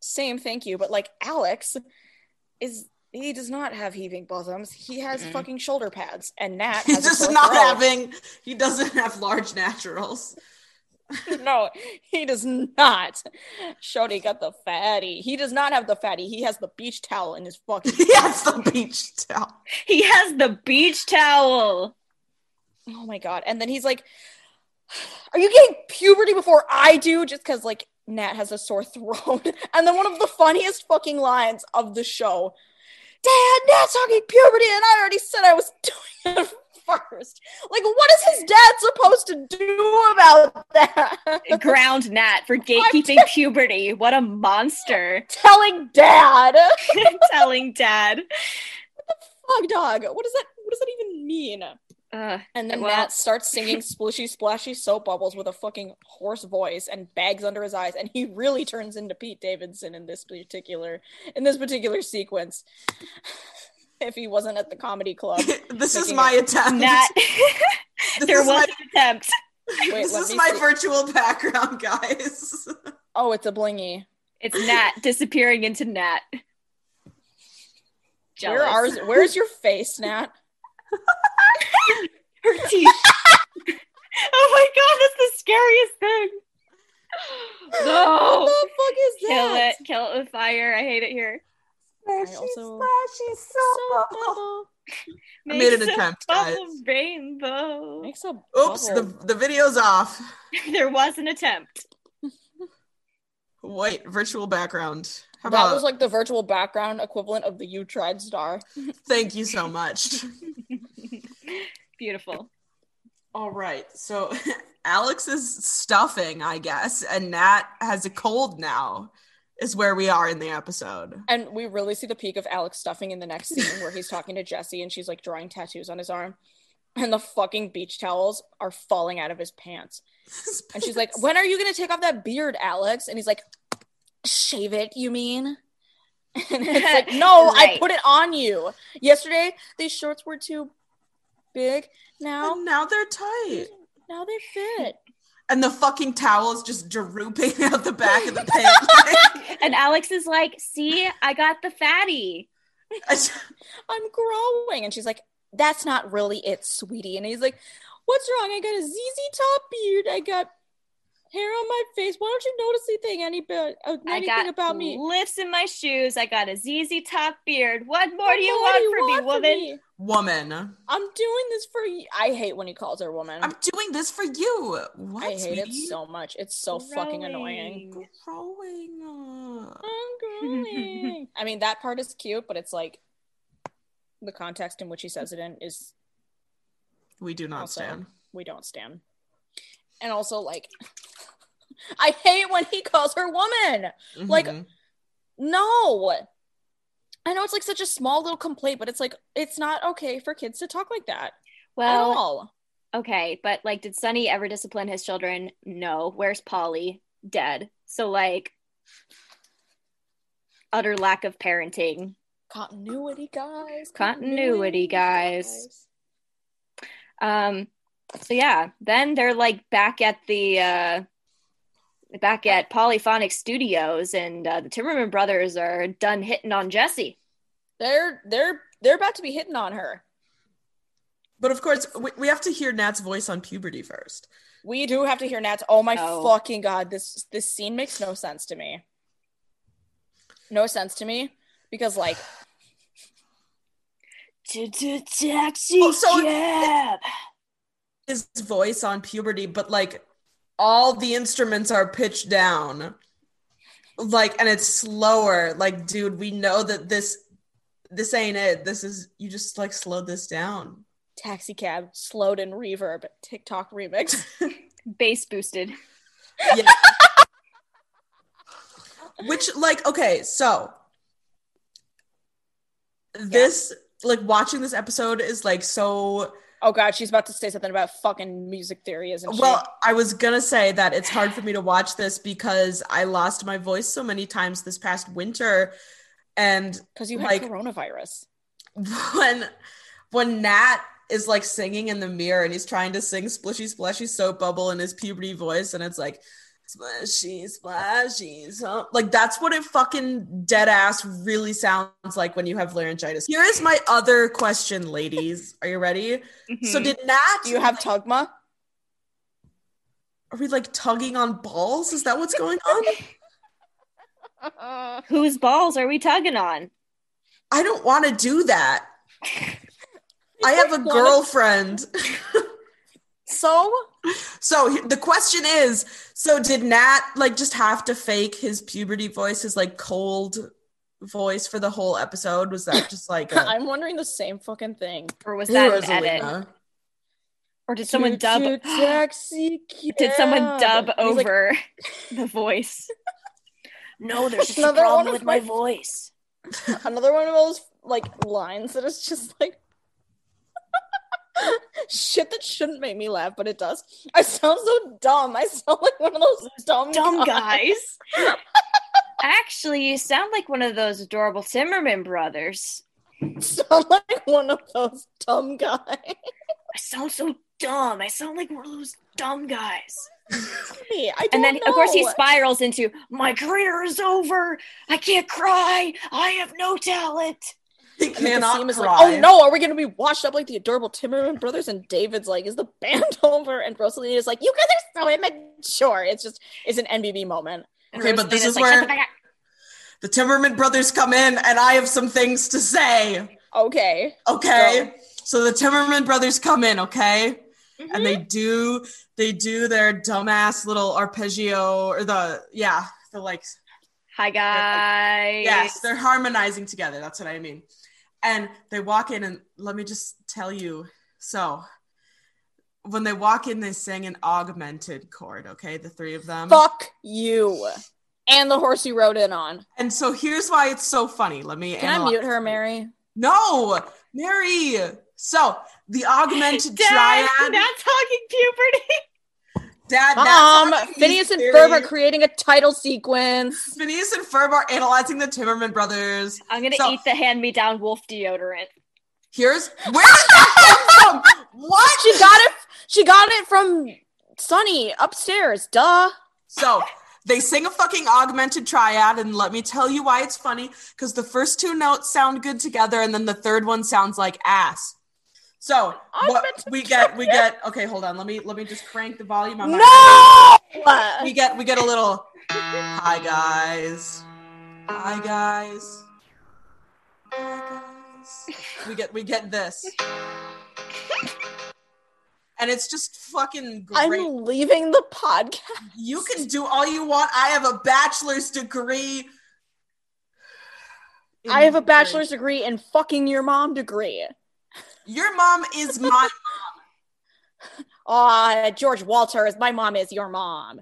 [SPEAKER 2] same, thank you. But like Alex is he does not have heaving bosoms. He has
[SPEAKER 1] Mm-mm.
[SPEAKER 2] fucking shoulder pads, and Nat [laughs]
[SPEAKER 3] He's just not
[SPEAKER 2] throat.
[SPEAKER 3] having. He doesn't have large naturals. [laughs]
[SPEAKER 2] no, he does not. Shody got the fatty. He does not have the fatty. He has the beach towel in his fucking. [laughs]
[SPEAKER 3] He has the beach towel.
[SPEAKER 1] He has the beach towel.
[SPEAKER 2] Oh my god! And then he's like, "Are you getting puberty before I do?" Just because like Nat has a sore throat. And then one of the funniest fucking lines of the show, "Dad, Nat's talking puberty, and I already said I was [laughs] doing it first. Like, what is his dad supposed to do about that? [laughs]
[SPEAKER 1] ground Nat for gatekeeping [laughs] puberty. What a monster.
[SPEAKER 2] Telling dad.
[SPEAKER 1] Telling dad.
[SPEAKER 2] Fuck dog. What does that? What does that even mean?
[SPEAKER 1] Uh,
[SPEAKER 2] And then
[SPEAKER 1] Well-
[SPEAKER 2] Nat starts singing splishy splashy soap bubbles with a fucking hoarse voice and bags under his eyes, and he really turns into Pete Davidson in this particular in this particular sequence. [sighs] if he wasn't at the comedy club. [laughs]
[SPEAKER 3] this is my attempt.
[SPEAKER 1] Nat. [laughs] [laughs]
[SPEAKER 3] this
[SPEAKER 1] there
[SPEAKER 3] is
[SPEAKER 1] was
[SPEAKER 3] my,
[SPEAKER 1] an attempt.
[SPEAKER 2] Wait,
[SPEAKER 3] this is my
[SPEAKER 2] see.
[SPEAKER 3] virtual background, guys.
[SPEAKER 2] Oh, it's a blingy.
[SPEAKER 1] It's Nat disappearing into Nat.
[SPEAKER 2] Where are where's your face, Nat? [laughs]
[SPEAKER 1] her teeth? [laughs] oh my god, that's the scariest thing.
[SPEAKER 2] What
[SPEAKER 1] No.
[SPEAKER 2] the fuck is
[SPEAKER 1] Kill
[SPEAKER 2] that?
[SPEAKER 1] it. Kill it with fire. I hate it here.
[SPEAKER 2] I also-
[SPEAKER 3] splashy
[SPEAKER 2] Soap bubble.
[SPEAKER 3] I made an attempt,
[SPEAKER 1] bubble
[SPEAKER 3] guys.
[SPEAKER 1] rainbow.
[SPEAKER 2] Makes a
[SPEAKER 3] Oops, the, the video's off. [laughs]
[SPEAKER 1] there was an attempt.
[SPEAKER 3] Wait, virtual background. How about
[SPEAKER 2] that
[SPEAKER 3] about
[SPEAKER 2] was like the virtual background equivalent of the You Tried star.
[SPEAKER 3] thank you so much. [laughs]
[SPEAKER 1] Beautiful.
[SPEAKER 3] All right. So [laughs] Alex is stuffing, I guess, and Nat has a cold now, is where we are in the episode.
[SPEAKER 2] And we really see the peak of Alex stuffing in the next scene where he's talking to Jesse and she's like drawing tattoos on his arm. And the fucking beach towels are falling out of his pants. And she's like, When are you going to take off that beard, Alex? And he's like, Shave it, you mean? [laughs] And it's like, No, I put it on you. Yesterday, these shorts were too big. Now,
[SPEAKER 3] And now they're tight.
[SPEAKER 2] now they fit.
[SPEAKER 3] and the fucking towel is just drooping [laughs] out the back of the [laughs] pant leg.
[SPEAKER 1] And Alex is like, see, I got the fatty. [laughs]
[SPEAKER 2] I'm growing. And she's like, that's not really it, sweetie. And he's like, what's wrong? I got a ZZ top beard. I got hair on my face. Why don't you notice anything, any, uh, anything about me?
[SPEAKER 1] lifts in my shoes. I got a ZZ top beard. What more
[SPEAKER 2] What
[SPEAKER 1] do you
[SPEAKER 2] more
[SPEAKER 1] want
[SPEAKER 2] do
[SPEAKER 1] from me,
[SPEAKER 2] want me?
[SPEAKER 3] Woman,
[SPEAKER 2] I'm doing this for you. I hate when he calls her woman.
[SPEAKER 3] I'm doing this for you. What?
[SPEAKER 2] I hate
[SPEAKER 3] sweetie?
[SPEAKER 2] it so much. It's so fucking annoying.
[SPEAKER 1] Growing.
[SPEAKER 3] Growing.
[SPEAKER 2] I'm growing. I mean, that part is cute, but it's like the context in which he says it in is
[SPEAKER 3] We do not
[SPEAKER 2] Also-
[SPEAKER 3] stand.
[SPEAKER 2] we don't stand. And also, like, [laughs] I hate when he calls her woman. Like,
[SPEAKER 3] Mhm.
[SPEAKER 2] No. I know it's like such a small little complaint, but it's like it's not okay for kids to talk like that at
[SPEAKER 1] Well,
[SPEAKER 2] all.
[SPEAKER 1] okay, but like, did Sonny ever discipline his children? No. Where's Polly? Dead. So, like, utter lack of parenting.
[SPEAKER 2] Continuity, guys.
[SPEAKER 1] Continuity, guys. Um, so yeah, then they're like back at the uh back at Polyphonic Studios and uh, the Timmerman brothers are done hitting on Jesse.
[SPEAKER 2] They're they're they're about to be hitting on her.
[SPEAKER 3] But of course, we, we have to hear Nat's voice on puberty first.
[SPEAKER 2] We do have to hear Nat's. Oh my
[SPEAKER 1] Oh.
[SPEAKER 2] fucking god! This this scene makes no sense to me. No sense to me because like
[SPEAKER 1] Taxi [laughs]
[SPEAKER 3] Oh, so-
[SPEAKER 1] cab.
[SPEAKER 3] His voice on puberty, but like all the instruments are pitched down. Like, and it's slower. Like, dude, we know that this this ain't it. This is you just like slowed this down.
[SPEAKER 2] taxi cab slowed in reverb TikTok remix. [laughs]
[SPEAKER 1] Bass boosted.
[SPEAKER 3] Yeah. Which, like, okay, so this, like, watching this episode is like so.
[SPEAKER 2] Oh god, she's about to say something about fucking music theory, isn't she?
[SPEAKER 3] Well, I was gonna say that it's hard for me to watch this because I lost my voice so many times this past winter, and
[SPEAKER 2] because you had
[SPEAKER 3] like-
[SPEAKER 2] coronavirus. [laughs]
[SPEAKER 3] when when Nat is like singing in the mirror and he's trying to sing splishy splashy soap bubble in his puberty voice and it's like splashy splashy soap like that's what it fucking dead ass really sounds like when you have laryngitis. Here is my other question ladies. Are you ready? So
[SPEAKER 1] Mhm.
[SPEAKER 3] did Nat
[SPEAKER 2] Do you have Tugma?
[SPEAKER 3] are we like tugging on balls? Is that what's going on? [laughs]
[SPEAKER 1] Whose balls are we tugging on?
[SPEAKER 3] I don't want to do that. [laughs] I have a girlfriend [laughs]
[SPEAKER 2] So
[SPEAKER 3] So the question is, so did Nat like just have to fake his puberty voice, his like cold voice for the whole episode? Was that just like a [laughs]
[SPEAKER 2] I'm wondering the same fucking thing.
[SPEAKER 1] Or was that an
[SPEAKER 3] Rosalina?
[SPEAKER 1] edit? Or did someone dub
[SPEAKER 2] Choo-choo taxi [gasps]
[SPEAKER 1] did someone dub
[SPEAKER 2] And he's like,
[SPEAKER 1] over [laughs] the voice? No, there's just a
[SPEAKER 2] Another one
[SPEAKER 1] problem
[SPEAKER 2] of
[SPEAKER 1] with my
[SPEAKER 2] my-
[SPEAKER 1] voice. [laughs]
[SPEAKER 2] another one of those like lines that is just like [laughs] shit that shouldn't make me laugh, but it does. I sound so dumb. I sound like one of those dumb
[SPEAKER 1] Dumb
[SPEAKER 2] guys.
[SPEAKER 1] guys. [laughs] Actually, you sound like one of those adorable Timmerman brothers.
[SPEAKER 2] sound like one of those dumb guys.
[SPEAKER 1] I sound so dumb. I sound like one of those dumb guys. And then,
[SPEAKER 2] don't
[SPEAKER 1] of course, he spirals into my career is over. I can't cry. I have no talent.
[SPEAKER 3] He cannot
[SPEAKER 2] like, oh no, are we gonna be washed up like the adorable Timmerman brothers? And David's like, is the [laughs] band over? And Rosalie is like, you guys are so immature. It's just it's an NBB moment.
[SPEAKER 1] And
[SPEAKER 3] Okay, but this is
[SPEAKER 1] like,
[SPEAKER 3] where-
[SPEAKER 1] "Shut the.
[SPEAKER 3] The Timmerman brothers come in, and I have some things to say.
[SPEAKER 2] Okay.
[SPEAKER 3] Okay, so the Timmerman brothers come in. Okay,
[SPEAKER 1] Mhm.
[SPEAKER 3] and they do they do their dumbass little arpeggio or the yeah the like
[SPEAKER 1] Hi guys.
[SPEAKER 3] Yes, they're harmonizing together. That's what I mean. And they walk in, and let me just tell you so when they walk in, they sing an augmented chord, okay? The three of them.
[SPEAKER 2] Fuck you. And the horse you rode in on.
[SPEAKER 3] And so here's why it's so funny. Let me
[SPEAKER 2] Can I mute her, Mary?
[SPEAKER 3] No, Mary. So the augmented
[SPEAKER 1] Dad,
[SPEAKER 3] triad.
[SPEAKER 1] not talking puberty. [laughs]
[SPEAKER 3] Dad,
[SPEAKER 2] Um, Phineas and
[SPEAKER 3] theory.
[SPEAKER 2] Ferb are creating a title sequence.
[SPEAKER 3] Phineas and Ferb are analyzing the Timmerman brothers.
[SPEAKER 1] I'm gonna
[SPEAKER 3] So-
[SPEAKER 1] eat the hand-me-down wolf deodorant.
[SPEAKER 3] Here's where did that come from? What?
[SPEAKER 2] She got it. She got it from Sonny upstairs, duh.
[SPEAKER 3] So they sing a fucking augmented triad, and let me tell you why it's funny. Because the first two notes sound good together, and then the third one sounds like ass. So what we get, we get. Okay, hold on. Let me let me just crank the volume on my.
[SPEAKER 2] No!
[SPEAKER 3] We get we get a little. Hi guys. Hi guys. Hi guys. We get we get this. And it's just fucking great.
[SPEAKER 2] I'm leaving the podcast.
[SPEAKER 3] You can do all you want. I have a bachelor's degree.
[SPEAKER 2] I have a bachelor's degree in fucking your mom degree.
[SPEAKER 3] Your mom is my. [laughs] Mom.
[SPEAKER 2] Ah, George Walters, my mom is your mom.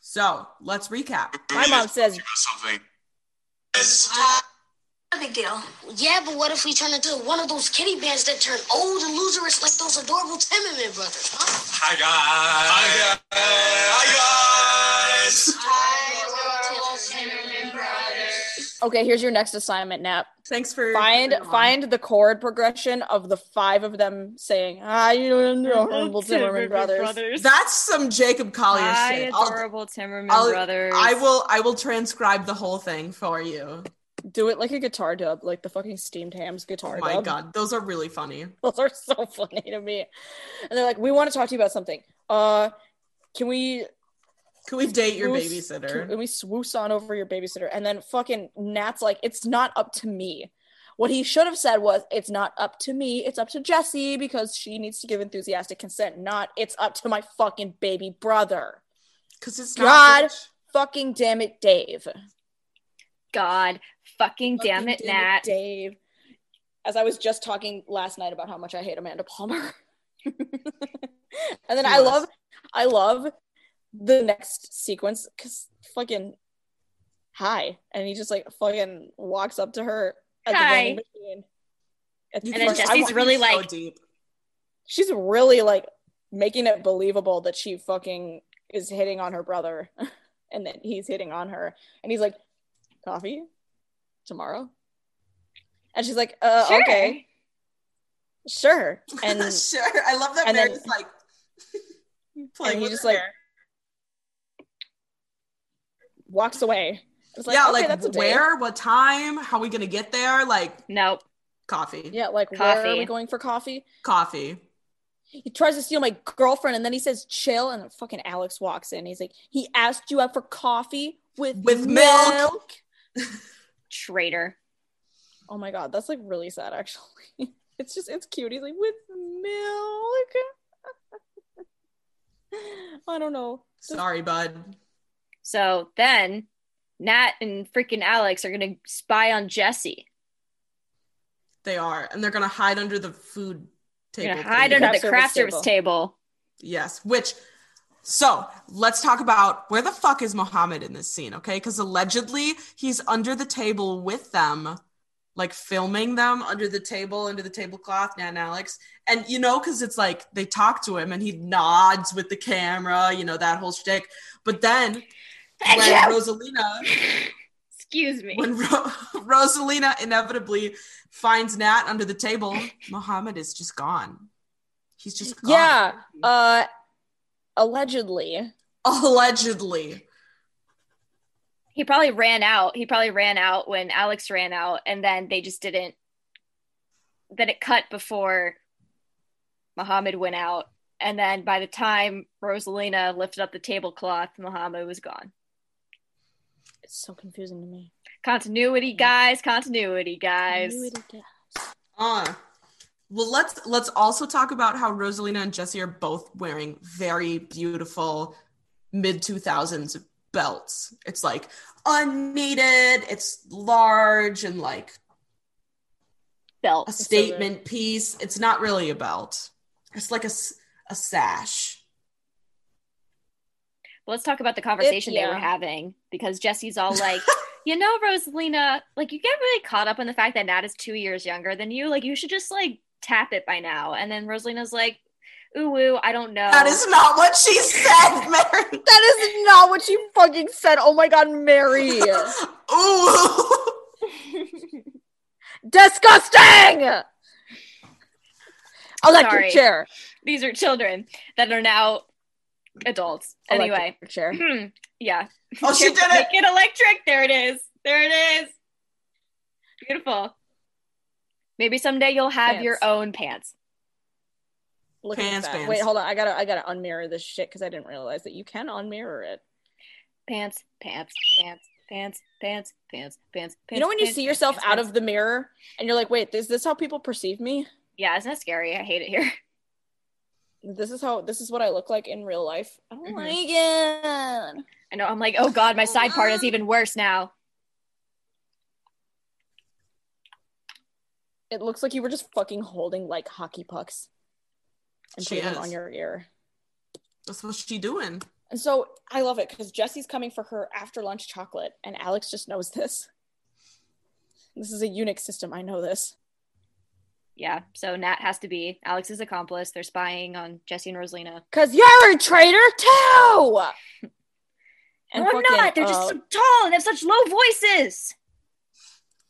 [SPEAKER 3] so let's recap.
[SPEAKER 2] My mom says
[SPEAKER 4] something.
[SPEAKER 5] a big deal. Yeah, but what if we turn into one of those kitty bands that turn old and loserous like those adorable Timmerman brothers, huh?
[SPEAKER 4] Hi guys. Hi guys.
[SPEAKER 2] Okay, here's your next assignment, Nap.
[SPEAKER 3] Thanks for
[SPEAKER 2] Find
[SPEAKER 3] coming on.
[SPEAKER 2] find the chord progression of the five of them saying, "Ah, you adorable [laughs] Timmerman brothers."
[SPEAKER 3] That's some Jacob Collier
[SPEAKER 1] Hi,
[SPEAKER 3] shit. I'll-
[SPEAKER 1] adorable Timmerman
[SPEAKER 3] I'll-
[SPEAKER 1] brothers.
[SPEAKER 3] I will. I will transcribe the whole thing for you.
[SPEAKER 2] Do it like a guitar dub, like the fucking steamed hams guitar
[SPEAKER 3] Oh my
[SPEAKER 2] dub.
[SPEAKER 3] god, those are really funny. [laughs]
[SPEAKER 2] Those are so funny to me. And they're like, "We want to talk to you about something. Uh, can we
[SPEAKER 3] Can we date your babysitter?
[SPEAKER 2] Can we swoosh on over your babysitter?" And then fucking Nat's like, "It's not up to me." What he should have said was, "It's not up to me. It's up to Jesse because she needs to give enthusiastic consent. Not it's up to my fucking baby brother."
[SPEAKER 3] Because it's
[SPEAKER 2] God.
[SPEAKER 3] not. bitch.
[SPEAKER 2] Fucking damn it, Dave.
[SPEAKER 1] God, fucking damn
[SPEAKER 2] Fucking
[SPEAKER 1] it, Nat.
[SPEAKER 2] Dave. As I was just talking last night about how much I hate Amanda Palmer. [laughs] and then
[SPEAKER 3] Who
[SPEAKER 2] I love I love the next sequence because fucking hi. And he just like fucking walks up to her at the
[SPEAKER 1] Hi.
[SPEAKER 2] vending machine. At
[SPEAKER 3] You
[SPEAKER 1] And then
[SPEAKER 2] first-
[SPEAKER 3] I
[SPEAKER 1] Jesse's
[SPEAKER 3] want-
[SPEAKER 1] really
[SPEAKER 3] so
[SPEAKER 1] like-
[SPEAKER 3] deep.
[SPEAKER 2] she's really like making it believable that she fucking is hitting on her brother [laughs] and that he's hitting on her. And he's like, coffee tomorrow? And she's like, uh,
[SPEAKER 1] Sure.
[SPEAKER 2] okay, sure. [laughs] And
[SPEAKER 3] sure, I love that
[SPEAKER 2] and
[SPEAKER 3] they're
[SPEAKER 2] then-
[SPEAKER 3] just like [laughs] playing
[SPEAKER 2] he
[SPEAKER 3] with
[SPEAKER 2] just,
[SPEAKER 3] her
[SPEAKER 2] like,
[SPEAKER 3] hair.
[SPEAKER 2] Walks away. It's like,
[SPEAKER 3] yeah,
[SPEAKER 2] okay,
[SPEAKER 3] like
[SPEAKER 2] that's a
[SPEAKER 3] where, what time, how we gonna get there? Like
[SPEAKER 1] Nope.
[SPEAKER 3] coffee,
[SPEAKER 2] Yeah, like where are we going for coffee?
[SPEAKER 3] coffee.
[SPEAKER 2] He tries to steal my girlfriend, and then he says, "Chill." And fucking Alex walks in. He's like, "He asked you out for coffee with milk
[SPEAKER 3] With milk." [laughs]
[SPEAKER 1] Traitor.
[SPEAKER 2] Oh my god, that's like really sad. Actually, [laughs] it's just it's cute. He's like with milk. [laughs] I don't know.
[SPEAKER 3] Sorry, bud.
[SPEAKER 1] So then Nat and freaking Alex are gonna spy on Jesse.
[SPEAKER 3] They are, and they're gonna hide under the food
[SPEAKER 1] They're
[SPEAKER 3] table.
[SPEAKER 1] gonna hide
[SPEAKER 3] thing.
[SPEAKER 1] under the craft
[SPEAKER 2] service
[SPEAKER 1] service table.
[SPEAKER 3] Yes, which so let's talk about where the fuck is Mohammed in this scene, okay? Because allegedly he's under the table with them, like filming them under the table, under the tablecloth, Nat and Alex. And you know, because it's like they talk to him and he nods with the camera, you know, that whole shtick. But then
[SPEAKER 1] Thank
[SPEAKER 3] when
[SPEAKER 1] you.
[SPEAKER 3] Rosalina
[SPEAKER 1] Excuse me.
[SPEAKER 3] when Ro- [laughs] Rosalina inevitably finds Nat under the table, Mohammed is just gone. He's just gone.
[SPEAKER 2] Yeah. Uh, allegedly.
[SPEAKER 3] Allegedly.
[SPEAKER 1] he probably ran out. He probably ran out when Alex ran out, and then they just didn't. Then it cut before Muhammad went out, and then by the time Rosalina lifted up the tablecloth, Muhammad was gone.
[SPEAKER 2] It's so confusing to me.
[SPEAKER 1] Continuity, guys. Continuity, guys.
[SPEAKER 3] Uh well let's let's also talk about how Rosalina and Jesse are both wearing very beautiful mid 2000s belts. It's like unneeded, it's large and like
[SPEAKER 1] Belt.
[SPEAKER 3] a
[SPEAKER 2] so
[SPEAKER 3] statement piece. It's not really a belt. It's like a a sash.
[SPEAKER 1] Let's talk about the conversation they were having because Jesse's all like, [laughs] you know, Rosalina, like you get really caught up in the fact that Nat is two years younger than you. Like you should just like tap it by now. And then Rosalina's like, ooh, ooh, I don't know.
[SPEAKER 3] That is not what she [laughs] said, Mary.
[SPEAKER 2] That is not what she fucking said. Oh my god, Mary. [laughs]
[SPEAKER 3] Ooh.
[SPEAKER 2] Disgusting! Electric
[SPEAKER 1] Sorry.
[SPEAKER 2] chair.
[SPEAKER 1] these are children that are now adults. Anyway,
[SPEAKER 2] Electric [clears throat] chair.
[SPEAKER 1] yeah.
[SPEAKER 3] Oh, she did
[SPEAKER 1] Make
[SPEAKER 3] it.
[SPEAKER 1] it electric. There it is. There it is. Beautiful. Maybe someday you'll have
[SPEAKER 2] Pants.
[SPEAKER 1] your own pants.
[SPEAKER 2] Look
[SPEAKER 3] Pants,
[SPEAKER 2] at that.
[SPEAKER 3] pants.
[SPEAKER 2] Wait, hold on. I gotta I gotta unmirror this shit because I didn't realize that you can unmirror it.
[SPEAKER 1] Pants, pants, pants, pants, pants, pants, pants.
[SPEAKER 2] you know when you
[SPEAKER 1] pants,
[SPEAKER 2] see yourself
[SPEAKER 1] pants,
[SPEAKER 2] out
[SPEAKER 1] pants.
[SPEAKER 2] of the mirror and you're like, wait, is this how people perceive me?
[SPEAKER 1] Yeah, isn't that scary? I hate it here.
[SPEAKER 2] This is how this is what I look like in real life. I don't
[SPEAKER 1] Mhm.
[SPEAKER 2] like it.
[SPEAKER 1] I know. I'm like, oh god, my side part is even worse now.
[SPEAKER 2] It looks like you were just fucking holding like hockey pucks and
[SPEAKER 3] She
[SPEAKER 2] putting them on your ear.
[SPEAKER 3] That's what she doing.
[SPEAKER 2] And so I love it because Jesse's coming for her after lunch chocolate, and Alex just knows this. This is a Unix system. I know this.
[SPEAKER 1] Yeah. So Nat has to be Alex's accomplice. They're spying on Jesse and Rosalina.
[SPEAKER 2] Cause you're a traitor too. [laughs] And
[SPEAKER 1] no, I'm
[SPEAKER 2] fucking,
[SPEAKER 1] not. They're just
[SPEAKER 2] uh,
[SPEAKER 1] so tall and have such low voices.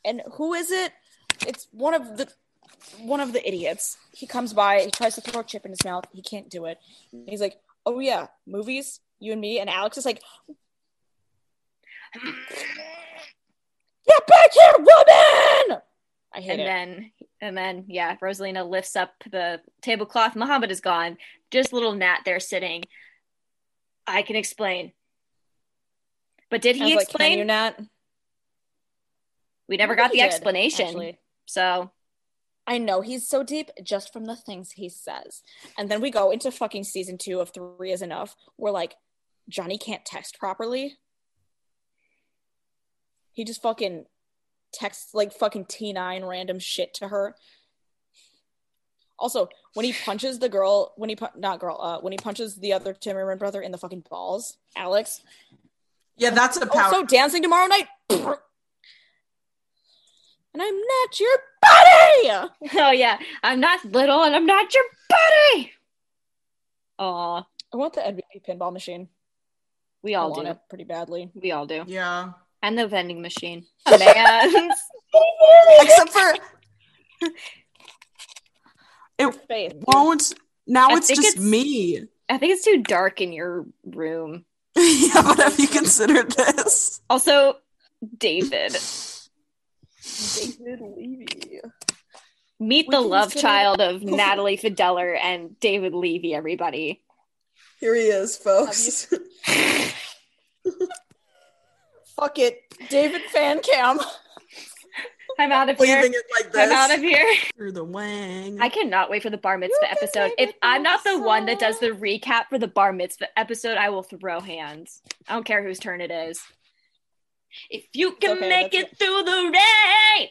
[SPEAKER 2] and who is it? It's one of the one of the idiots. He comes by, he tries to throw a chip in his mouth. He can't do it. He's like, "Oh yeah, movies, you and me." And Alex is like, [laughs] "Get back here, woman!" I hate
[SPEAKER 1] and
[SPEAKER 2] it.
[SPEAKER 1] then and then yeah, Rosalina lifts up the tablecloth. Muhammad is gone. Just little Nat there sitting. I can explain. But did he
[SPEAKER 2] like,
[SPEAKER 1] explain?
[SPEAKER 2] "Can you not?"
[SPEAKER 1] we never got the
[SPEAKER 2] did,
[SPEAKER 1] explanation.
[SPEAKER 2] actually.
[SPEAKER 1] So
[SPEAKER 2] I know he's so deep just from the things he says. And then we go into fucking season two of Three is Enough, where like Johnny can't text properly. He just fucking texts like fucking T9 random shit to her. Also, when he punches the girl, when he pu- not girl, uh, when he punches the other Timmerman brother in the fucking balls, Alex.
[SPEAKER 3] Yeah, that's a power.
[SPEAKER 2] Also, dancing tomorrow night. And I'm not your buddy.
[SPEAKER 1] oh yeah, I'm not little and I'm not your buddy. Aw,
[SPEAKER 2] I want the MVP pinball machine.
[SPEAKER 1] we
[SPEAKER 2] I
[SPEAKER 1] all
[SPEAKER 2] want
[SPEAKER 1] do.
[SPEAKER 2] it pretty badly.
[SPEAKER 1] We all do.
[SPEAKER 3] yeah.
[SPEAKER 1] And the vending machine. Oh, man. [laughs]
[SPEAKER 3] Except for [laughs] it
[SPEAKER 2] Faith.
[SPEAKER 3] won't. Now
[SPEAKER 1] I
[SPEAKER 3] it's just
[SPEAKER 1] it's-
[SPEAKER 3] me.
[SPEAKER 1] I think it's too dark in your room. [laughs]
[SPEAKER 3] yeah, but have you considered this?
[SPEAKER 1] Also, David.
[SPEAKER 2] David Levi.
[SPEAKER 1] Meet
[SPEAKER 2] We
[SPEAKER 1] the love
[SPEAKER 2] consider-
[SPEAKER 1] child of Natalie Fideller and David Levi, everybody.
[SPEAKER 3] Here he is, folks.
[SPEAKER 2] Fuck it. David fan cam. [laughs]
[SPEAKER 1] I'm out of here.
[SPEAKER 3] Leaving it like this
[SPEAKER 1] I'm out of here. [laughs]
[SPEAKER 3] through the wang.
[SPEAKER 1] I cannot wait for the bar mitzvah
[SPEAKER 2] You can
[SPEAKER 1] episode. If I'm not the one that does the recap for the bar mitzvah episode, I will throw hands. I don't care whose turn it is. If you can
[SPEAKER 2] okay,
[SPEAKER 1] make
[SPEAKER 2] that's
[SPEAKER 1] it through the rain.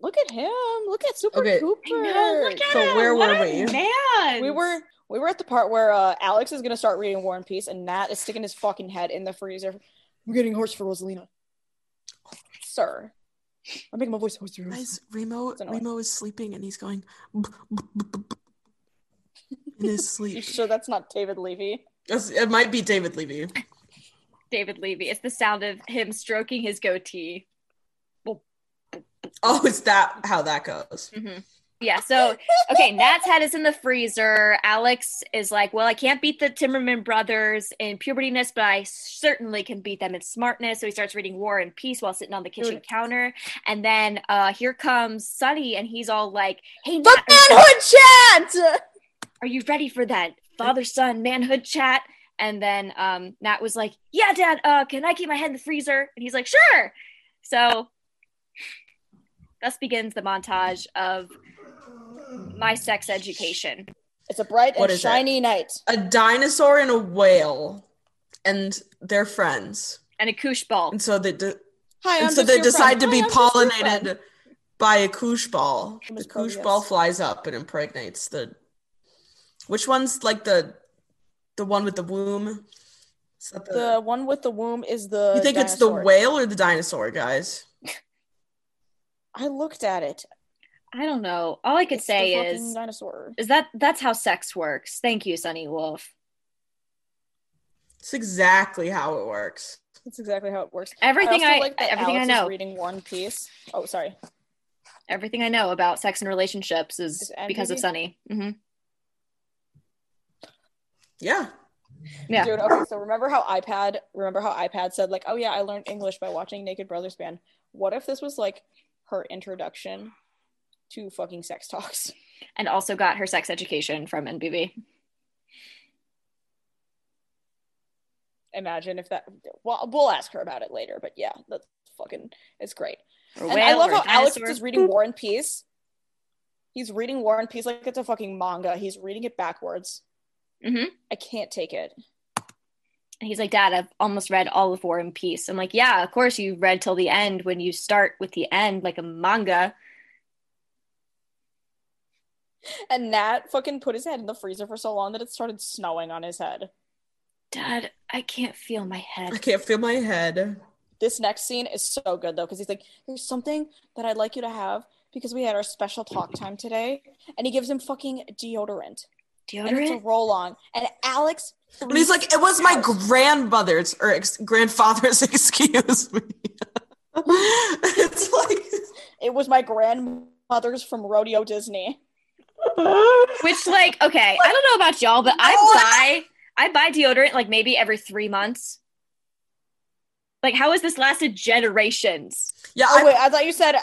[SPEAKER 2] Look at him. Look at Super
[SPEAKER 3] Okay.
[SPEAKER 2] Cooper.
[SPEAKER 1] I know, look at
[SPEAKER 3] So
[SPEAKER 1] him.
[SPEAKER 3] where
[SPEAKER 1] What
[SPEAKER 3] were
[SPEAKER 1] a
[SPEAKER 3] we?
[SPEAKER 1] Man.
[SPEAKER 2] We were we were at the part where uh, Alex is gonna start reading War and Peace, and Nat is sticking his fucking head in the freezer. We're getting a horse for Rosalina, sir. I'm making my voice hoarse.
[SPEAKER 3] Guys, Remo, Remo is sleeping and he's going in his [laughs]
[SPEAKER 2] You
[SPEAKER 3] sleep.
[SPEAKER 2] sure that's not David Levi?
[SPEAKER 3] It's- It might be David Levi.
[SPEAKER 1] David Levi. It's the sound of him stroking his goatee.
[SPEAKER 3] Oh, is that how that goes?
[SPEAKER 1] Mhm. Yeah, so okay, Nat's head is in the freezer. Alex is like, Well, I can't beat the Timmerman brothers in puberdiness, but I certainly can beat them in smartness. So he starts reading War and Peace while sitting on the kitchen
[SPEAKER 2] Dude.
[SPEAKER 1] counter. And then uh here comes Sonny, and he's all like, Hey,
[SPEAKER 2] The
[SPEAKER 1] Nat, are,
[SPEAKER 2] manhood chat.
[SPEAKER 1] are you ready for that father son manhood chat? And then um Nat was like, Yeah, Dad, uh, can I keep my head in the freezer? And he's like, Sure. So thus begins the montage of my sex education.
[SPEAKER 2] It's a bright
[SPEAKER 3] What
[SPEAKER 2] and
[SPEAKER 3] is it?
[SPEAKER 2] shiny night.
[SPEAKER 3] A dinosaur and a whale, and they're friends.
[SPEAKER 1] and a koosh ball.
[SPEAKER 3] And so they de-
[SPEAKER 2] Hi,
[SPEAKER 3] and so they decide
[SPEAKER 2] friend.
[SPEAKER 3] to be
[SPEAKER 2] Hi, I'm just your friend.
[SPEAKER 3] pollinated by a koosh ball. The
[SPEAKER 2] his
[SPEAKER 3] koosh ball flies up and impregnates the. Which one's like the, the one with the womb? Is that the-
[SPEAKER 2] The one with the womb is the.
[SPEAKER 3] you think it's the whale or the dinosaur, guys? [laughs]
[SPEAKER 2] I looked at it.
[SPEAKER 1] I don't know. All I could
[SPEAKER 2] It's
[SPEAKER 1] say
[SPEAKER 2] fucking
[SPEAKER 1] is
[SPEAKER 2] dinosaur.
[SPEAKER 1] is that that's how sex works. Thank you, Sonny Wolff.
[SPEAKER 3] It's exactly how it works.
[SPEAKER 2] That's exactly how it works.
[SPEAKER 1] Everything
[SPEAKER 2] also
[SPEAKER 1] I,
[SPEAKER 2] like that
[SPEAKER 1] everything
[SPEAKER 2] Alex
[SPEAKER 1] I
[SPEAKER 2] is
[SPEAKER 1] know.
[SPEAKER 2] reading One Piece. Oh, sorry.
[SPEAKER 1] Everything I know about sex and relationships is
[SPEAKER 2] Is
[SPEAKER 1] because of
[SPEAKER 2] NBB?
[SPEAKER 1] Sonny. hmm
[SPEAKER 3] Yeah.
[SPEAKER 1] Yeah.
[SPEAKER 2] Dude, okay, so remember how iPad remember how iPad said like, "Oh yeah, I learned English by watching Naked Brothers Band." What if this was like her introduction to fucking sex talks?
[SPEAKER 1] And also got her sex education from NBB.
[SPEAKER 2] Imagine if that well, we'll ask her about it later, but yeah, that's fucking it's great. And I love how Alex is reading [laughs] War and Peace. He's reading War and Peace like it's a fucking manga. He's reading it backwards.
[SPEAKER 1] Mhm.
[SPEAKER 2] I can't take it.
[SPEAKER 1] And he's like, Dad, I've almost read all of War and Peace. I'm like, Yeah, of course you read till the end when you start with the end like a manga.
[SPEAKER 2] And Nat fucking put his head in the freezer for so long that it started snowing on his head.
[SPEAKER 1] Dad, I can't feel my head.
[SPEAKER 3] I can't feel my head.
[SPEAKER 2] This next scene is so good though, because he's like, "There's something that I'd like you to have because we had our special talk time today," and he gives him fucking deodorant, and it's a
[SPEAKER 1] Deodorant?
[SPEAKER 2] roll on, and Alex.
[SPEAKER 3] And he's like, it was my grandmother's or ex- grandfather's, [laughs] excuse me. [laughs] it's like,
[SPEAKER 2] It was my grandmother's from Rodeo Disney.
[SPEAKER 1] Which, like, okay, I don't know about y'all, but I buy I buy deodorant like maybe every three months. Like, how has this lasted generations?
[SPEAKER 3] yeah,
[SPEAKER 2] Oh
[SPEAKER 3] I,
[SPEAKER 2] wait, I thought you said.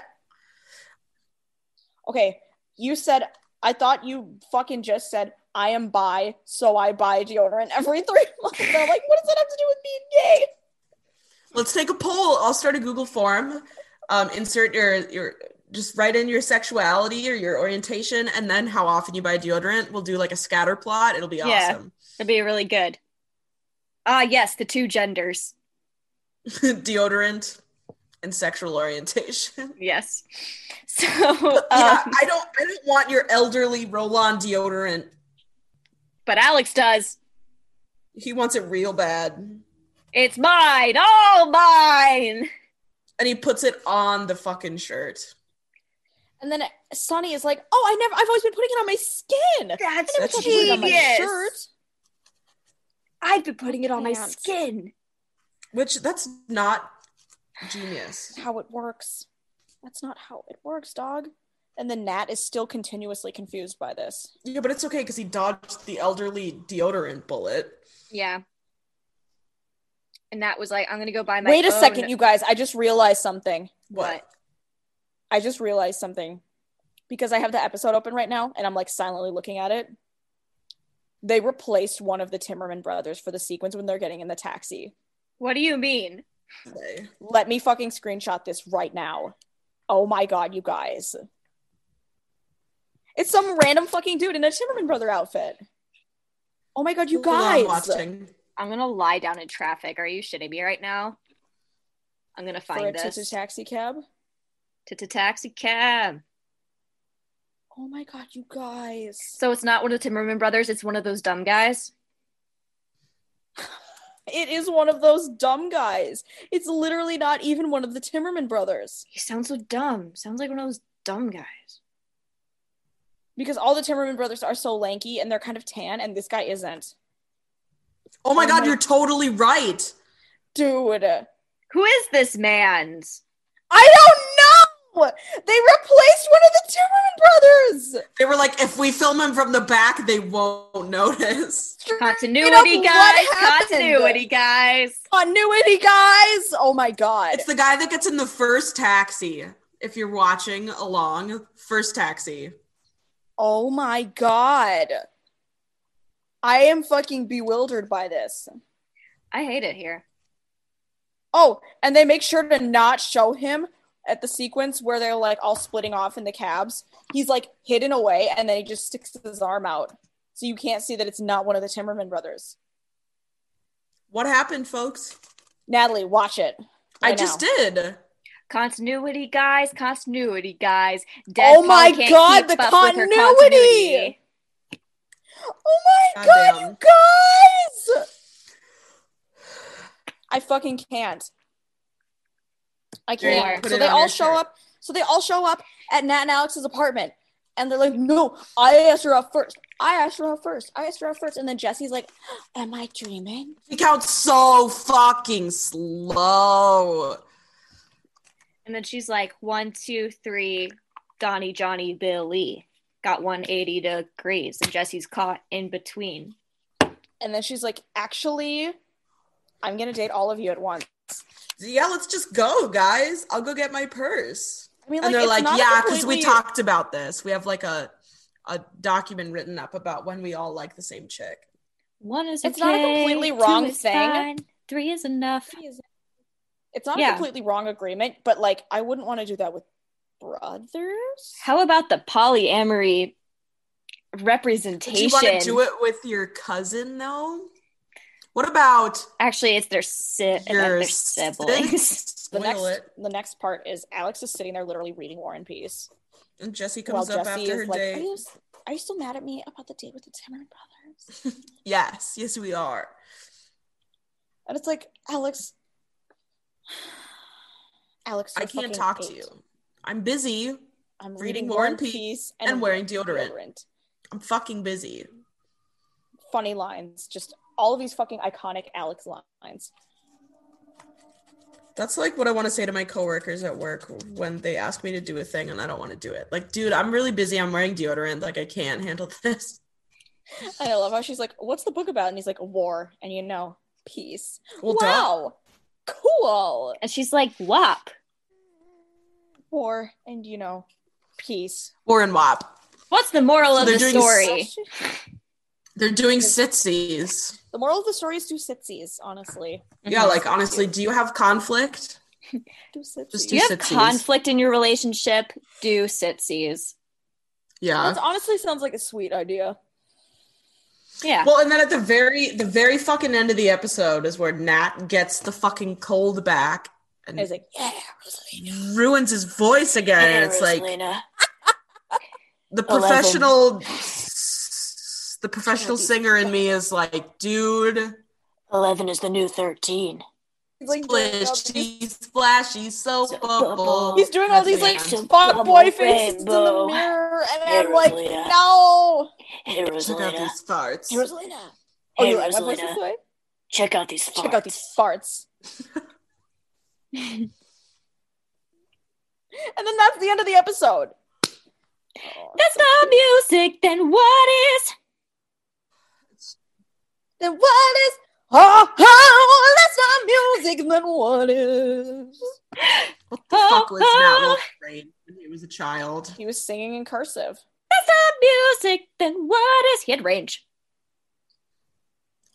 [SPEAKER 2] Okay, you said. I thought you fucking just said I am bi, so I buy deodorant every three [laughs] months. And I'm like, what does that have to do with being gay?
[SPEAKER 3] let's take a poll. I'll start a Google form. Um, insert your your just write in your sexuality or your orientation, and then how often you buy deodorant. We'll do like a scatter plot. It'll be
[SPEAKER 1] Yeah.
[SPEAKER 3] awesome.
[SPEAKER 1] That'd be really good. Ah, yes, the two genders. [laughs]
[SPEAKER 3] deodorant and sexual orientation. [laughs]
[SPEAKER 1] Yes. So, um,
[SPEAKER 3] yeah, I don't. I don't want your elderly roll-on deodorant.
[SPEAKER 1] but Alex does.
[SPEAKER 3] He wants it real bad,
[SPEAKER 1] It's mine, all mine.
[SPEAKER 3] and he puts it on the fucking shirt.
[SPEAKER 2] And then Sonny is like, "Oh, I never. I've always been putting it on my skin.
[SPEAKER 1] That's
[SPEAKER 2] I never
[SPEAKER 3] That's
[SPEAKER 2] thought to put it on my
[SPEAKER 1] genius.
[SPEAKER 2] shirt."
[SPEAKER 1] I've been putting it on my skin.
[SPEAKER 3] Which that's not genius.
[SPEAKER 2] How it works? That's not how it works, dog. And then Nat is still continuously confused by this.
[SPEAKER 3] Yeah, but it's okay because he dodged the elderly deodorant bullet.
[SPEAKER 1] Yeah. And that was like, I'm gonna go buy my.
[SPEAKER 2] Wait a
[SPEAKER 1] own-
[SPEAKER 2] second, you guys. I just realized something.
[SPEAKER 3] What?
[SPEAKER 2] I just realized something because I have the episode open right now and I'm like silently looking at it. They replaced one of the Timmerman brothers for the sequence when they're getting in the taxi.
[SPEAKER 1] What do you mean?
[SPEAKER 2] Let me fucking screenshot this right now. Oh my god, you guys. It's some random fucking dude in a Timmerman brother outfit. Oh my god, you
[SPEAKER 3] Hold on,
[SPEAKER 2] guys.
[SPEAKER 3] watching.
[SPEAKER 1] I'm gonna lie down in traffic. Are you shitting me right now? I'm gonna
[SPEAKER 2] For a
[SPEAKER 1] find
[SPEAKER 2] Tita
[SPEAKER 1] this.
[SPEAKER 2] taxi cab.
[SPEAKER 1] To taxi cab.
[SPEAKER 2] Oh my god, you guys.
[SPEAKER 1] So it's not one of the Timmerman brothers. It's one of those dumb guys. [laughs]
[SPEAKER 2] It is one of those dumb guys. It's literally not even one of the Timmerman brothers.
[SPEAKER 1] He sounds so dumb. Sounds like one of those dumb guys.
[SPEAKER 2] Because all the Timmerman brothers are so lanky and they're kind of tan, and this guy isn't.
[SPEAKER 3] Oh my
[SPEAKER 2] Oh
[SPEAKER 3] god,
[SPEAKER 2] my-
[SPEAKER 3] you're totally right.
[SPEAKER 2] Dude.
[SPEAKER 1] Who is this man's?
[SPEAKER 2] I don't know! They replaced one of the Timmerman brothers!
[SPEAKER 3] They were like, if we film him from the back, they won't notice.
[SPEAKER 1] Continuity,
[SPEAKER 2] what
[SPEAKER 1] guys. Continuity, guys.
[SPEAKER 2] Continuity, guys! Oh my god.
[SPEAKER 3] It's the guy that gets in the first taxi. If you're watching along, first taxi.
[SPEAKER 2] Oh my god. I am fucking bewildered by this.
[SPEAKER 1] I hate it here.
[SPEAKER 2] Oh, and they make sure to not show him at the sequence where they're like all splitting off in the cabs. He's like hidden away and then he just sticks his arm out. So you can't see that it's not one of the Timmerman brothers.
[SPEAKER 3] What happened, folks?
[SPEAKER 2] Natalie, watch it.
[SPEAKER 3] I just
[SPEAKER 2] now.
[SPEAKER 3] did.
[SPEAKER 1] Continuity, guys. Continuity, guys.
[SPEAKER 2] Oh my God, the
[SPEAKER 1] up with her
[SPEAKER 2] continuity! Oh my god,
[SPEAKER 3] Goddamn.
[SPEAKER 2] you guys! I fucking can't. I can't.
[SPEAKER 3] put
[SPEAKER 2] So they all show
[SPEAKER 3] shirt.
[SPEAKER 2] up. So they all show up at Nat and Alex's apartment, and they're like, "No, I asked her out first. I asked her out first. I asked her out first. And then Jesse's like, "Am I dreaming?"
[SPEAKER 3] He counts so fucking slow.
[SPEAKER 1] And then she's like, one, two, three, Donnie, Johnny, Billy got 180 degrees, and Jesse's caught in between.
[SPEAKER 2] And then she's like, actually, I'm gonna date all of you at once.
[SPEAKER 3] Yeah, let's just go, guys. I'll go get my purse.
[SPEAKER 2] I mean,
[SPEAKER 3] and they're like, yeah, because we
[SPEAKER 2] completely-
[SPEAKER 3] talked about this. We have like a a document written up about when we all like the same chick.
[SPEAKER 1] One is
[SPEAKER 2] It's not a
[SPEAKER 1] okay,
[SPEAKER 2] completely
[SPEAKER 1] two
[SPEAKER 2] wrong
[SPEAKER 1] is
[SPEAKER 2] thing.
[SPEAKER 1] fine, Three is enough.
[SPEAKER 2] It's not
[SPEAKER 1] Yeah.
[SPEAKER 2] a completely wrong agreement, but like, I wouldn't want to do that with brothers.
[SPEAKER 1] How about the polyamory representation?
[SPEAKER 3] Would you
[SPEAKER 1] representation?
[SPEAKER 3] want to do it with your cousin though? What about
[SPEAKER 1] Actually, it's their, si-
[SPEAKER 3] your
[SPEAKER 1] their siblings. [laughs]
[SPEAKER 2] The next,
[SPEAKER 3] it.
[SPEAKER 2] the next part is Alex is sitting there literally reading War and Peace
[SPEAKER 3] And Jesse
[SPEAKER 2] while
[SPEAKER 3] comes up
[SPEAKER 2] Jesse
[SPEAKER 3] after her
[SPEAKER 2] is like, are
[SPEAKER 3] date.
[SPEAKER 2] you, "Are you still mad at me about the date with the Timmerman brothers?" [laughs]
[SPEAKER 3] Yes, yes, we are.
[SPEAKER 2] And it's like, Alex, Alex,
[SPEAKER 3] I can't
[SPEAKER 2] fucking
[SPEAKER 3] talk to you. I'm busy.
[SPEAKER 2] I'm
[SPEAKER 3] reading
[SPEAKER 2] reading
[SPEAKER 3] War
[SPEAKER 2] War
[SPEAKER 3] and
[SPEAKER 2] and
[SPEAKER 3] Peace
[SPEAKER 2] Peace
[SPEAKER 3] and wearing deodorant. I'm fucking busy.
[SPEAKER 2] Funny lines, just all of these fucking iconic Alex lines.
[SPEAKER 3] That's like what I want to say to my coworkers at work when they ask me to do a thing and I don't want to do it. Like, dude, I'm really busy. I'm wearing deodorant. Like, I can't handle [laughs] this.
[SPEAKER 2] And I love how she's like, "What's the book about?" And he's like, "War," and you know, peace.
[SPEAKER 3] Well, duh.
[SPEAKER 2] wow, cool.
[SPEAKER 1] and she's like, "Wop."
[SPEAKER 2] War and you know, peace.
[SPEAKER 3] War and WAP.
[SPEAKER 1] What's the moral
[SPEAKER 3] So
[SPEAKER 1] of the
[SPEAKER 3] doing
[SPEAKER 1] story?
[SPEAKER 3] They're doing sitsies.
[SPEAKER 2] The moral of the story is do sitsies. Honestly,
[SPEAKER 3] Yeah, like honestly, do you have conflict? [laughs]
[SPEAKER 2] do sitsies.
[SPEAKER 3] Just
[SPEAKER 1] Do you have
[SPEAKER 3] sitsies.
[SPEAKER 1] conflict in your relationship? Do sitsies.
[SPEAKER 3] Yeah.
[SPEAKER 2] That honestly sounds like a sweet idea.
[SPEAKER 1] Yeah.
[SPEAKER 3] Well, and then at the very the very fucking end of the episode is where Nat gets the fucking cold back and
[SPEAKER 2] And he's like, "Yeah, Rosalina."
[SPEAKER 3] ruins his voice again. and it's like the
[SPEAKER 1] Eleven.
[SPEAKER 3] Professional the professional singer in me is like, dude,
[SPEAKER 1] Eleven is the new thirteen.
[SPEAKER 2] He's like doing all these-
[SPEAKER 3] splashy, splashy, soap
[SPEAKER 1] Soap
[SPEAKER 3] bubble.
[SPEAKER 1] bubble.
[SPEAKER 2] He's doing all these like
[SPEAKER 3] end.
[SPEAKER 2] Fuck boy faces in the mirror, and
[SPEAKER 1] Hey,
[SPEAKER 2] I'm like, no.
[SPEAKER 1] Hey
[SPEAKER 3] Check out these farts.
[SPEAKER 2] Hey, Rosalina. Oh,
[SPEAKER 1] Hey
[SPEAKER 2] you like my
[SPEAKER 1] Rosalina.
[SPEAKER 2] this way?
[SPEAKER 1] Check out these farts.
[SPEAKER 2] Check out these farts. And then that's the end of the episode.
[SPEAKER 1] That's not music, then what is?
[SPEAKER 2] Then what is? Oh, oh, that's not music. Then what is?
[SPEAKER 3] What the fuck was [laughs] Wolfrain when he was a child?
[SPEAKER 2] He was singing in cursive.
[SPEAKER 1] That's not music, then what is? He had range.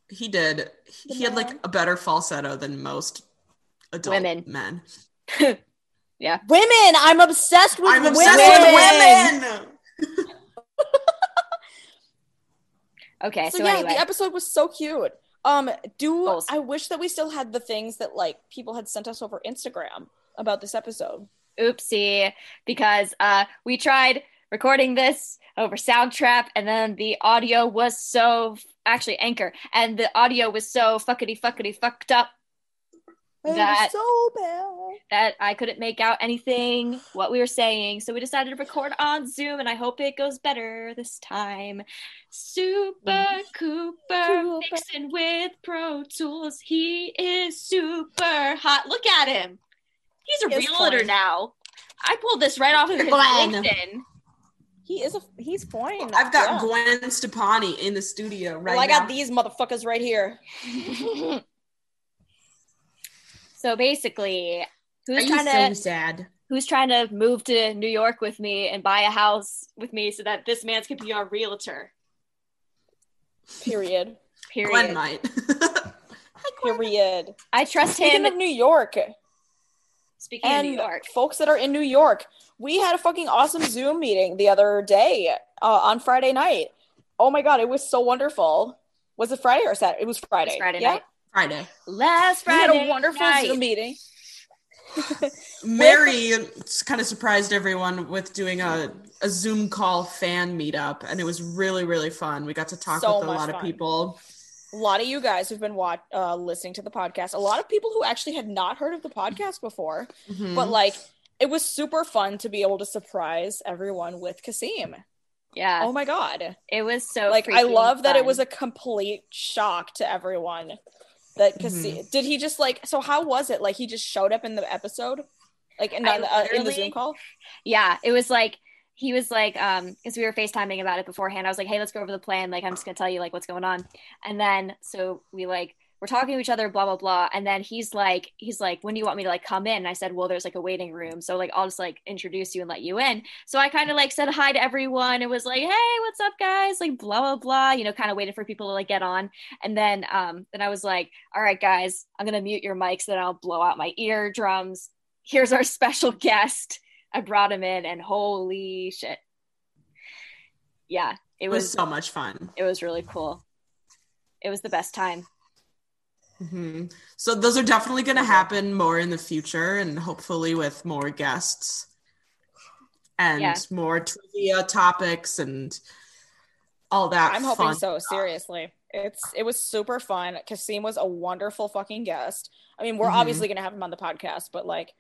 [SPEAKER 3] He did. He he had like a better falsetto than most adult
[SPEAKER 1] Women.
[SPEAKER 3] men. [laughs]
[SPEAKER 2] Yeah, women, I'm obsessed with
[SPEAKER 3] I'm
[SPEAKER 2] women.
[SPEAKER 3] obsessed with women. [laughs]
[SPEAKER 1] Okay,
[SPEAKER 2] so,
[SPEAKER 1] so,
[SPEAKER 2] yeah,
[SPEAKER 1] anyway.
[SPEAKER 2] the episode was so cute. Um, do
[SPEAKER 1] Goals.
[SPEAKER 2] I wish that we still had the things that like people had sent us over Instagram about this episode?
[SPEAKER 1] oopsie because uh we tried recording this over soundtrap and then the audio was so actually anchor and the audio was so fuckity fuckity fucked up That-
[SPEAKER 2] so bad.
[SPEAKER 1] that I couldn't make out anything what we were saying so we decided to record on Zoom and I hope it goes better this time Super mm. Cooper
[SPEAKER 2] Cooper.
[SPEAKER 1] mixing with Pro Tools he is super hot look at him he's a
[SPEAKER 2] He
[SPEAKER 1] realtor
[SPEAKER 2] fine.
[SPEAKER 1] now I pulled this right off of his
[SPEAKER 3] Glenn.
[SPEAKER 1] LinkedIn
[SPEAKER 2] He is a he's fine.
[SPEAKER 3] I've got
[SPEAKER 2] Yeah.
[SPEAKER 3] Gwen Stefani in the studio right
[SPEAKER 2] well, I
[SPEAKER 3] now.
[SPEAKER 2] got these motherfuckers right here. [laughs]
[SPEAKER 1] so basically, who's
[SPEAKER 3] Are
[SPEAKER 1] trying
[SPEAKER 3] you
[SPEAKER 1] to
[SPEAKER 3] so sad?
[SPEAKER 1] who's trying to move to New York with me and buy a house with me so that this man's could be our realtor?
[SPEAKER 2] Period.
[SPEAKER 1] Period.
[SPEAKER 3] Gwen might. [laughs]
[SPEAKER 2] Period.
[SPEAKER 1] I trust
[SPEAKER 2] Speaking
[SPEAKER 1] him.
[SPEAKER 2] of New York
[SPEAKER 1] Speaking of New York,
[SPEAKER 2] folks that are in New York, we had a fucking awesome Zoom meeting the other day uh, on Friday night. Oh my god, it was so wonderful. Was it Friday or Saturday? It was Friday.
[SPEAKER 1] It's Friday
[SPEAKER 2] yeah?
[SPEAKER 1] night.
[SPEAKER 3] Friday.
[SPEAKER 1] last Friday.
[SPEAKER 2] We had a wonderful
[SPEAKER 1] night.
[SPEAKER 2] Zoom meeting. [laughs]
[SPEAKER 3] Mary kind of surprised everyone with doing a, a Zoom call fan meetup, and it was really, really fun. We got to talk
[SPEAKER 2] So
[SPEAKER 3] with a
[SPEAKER 2] much
[SPEAKER 3] lot of people.
[SPEAKER 2] A lot of you guys who've been watch- uh, listening to the podcast. A lot of people who actually had not heard of the podcast before.
[SPEAKER 3] Mhm.
[SPEAKER 2] But like, it was super fun to be able to surprise everyone with Qaasim.
[SPEAKER 1] Yeah,
[SPEAKER 2] Oh my god!
[SPEAKER 1] it was so
[SPEAKER 2] like, I
[SPEAKER 1] freaking
[SPEAKER 2] love that it was a complete shock to everyone. That Qaasim did he just like? So how was it? Like he just showed up in the episode, like in, the, uh, in the Zoom call.
[SPEAKER 1] yeah. It was like he was like, um, because we were FaceTiming about it beforehand. I was like, hey, let's go over the plan. Like, I'm just gonna tell you like what's going on. And then so we like we're talking to each other, blah blah blah. And then he's like, he's like, when do you want me to like come in? And I said, well, there's like a waiting room, so like I'll just like introduce you and let you in. So I kind of like said hi to everyone. It was like, hey, what's up, guys? Like blah blah blah. You know, kind of waited for people to like get on. And then um, then I was like, all right, guys, I'm gonna mute your mics, then I'll blow out my eardrums. Here's our [laughs] special guest. I brought him in, and holy shit, yeah, it
[SPEAKER 3] It was
[SPEAKER 1] was
[SPEAKER 3] so much fun.
[SPEAKER 1] it was really cool. It was the best time.
[SPEAKER 3] Hmm So those are definitely going to happen more in the future, and hopefully with more guests and
[SPEAKER 1] Yeah.
[SPEAKER 3] more trivia topics and all that.
[SPEAKER 2] I'm hoping so.
[SPEAKER 3] stuff.
[SPEAKER 2] Seriously, it's it was super fun. Qaasim was a wonderful fucking guest. I mean, we're
[SPEAKER 3] Mhm.
[SPEAKER 2] obviously gonna have him on the podcast, but like,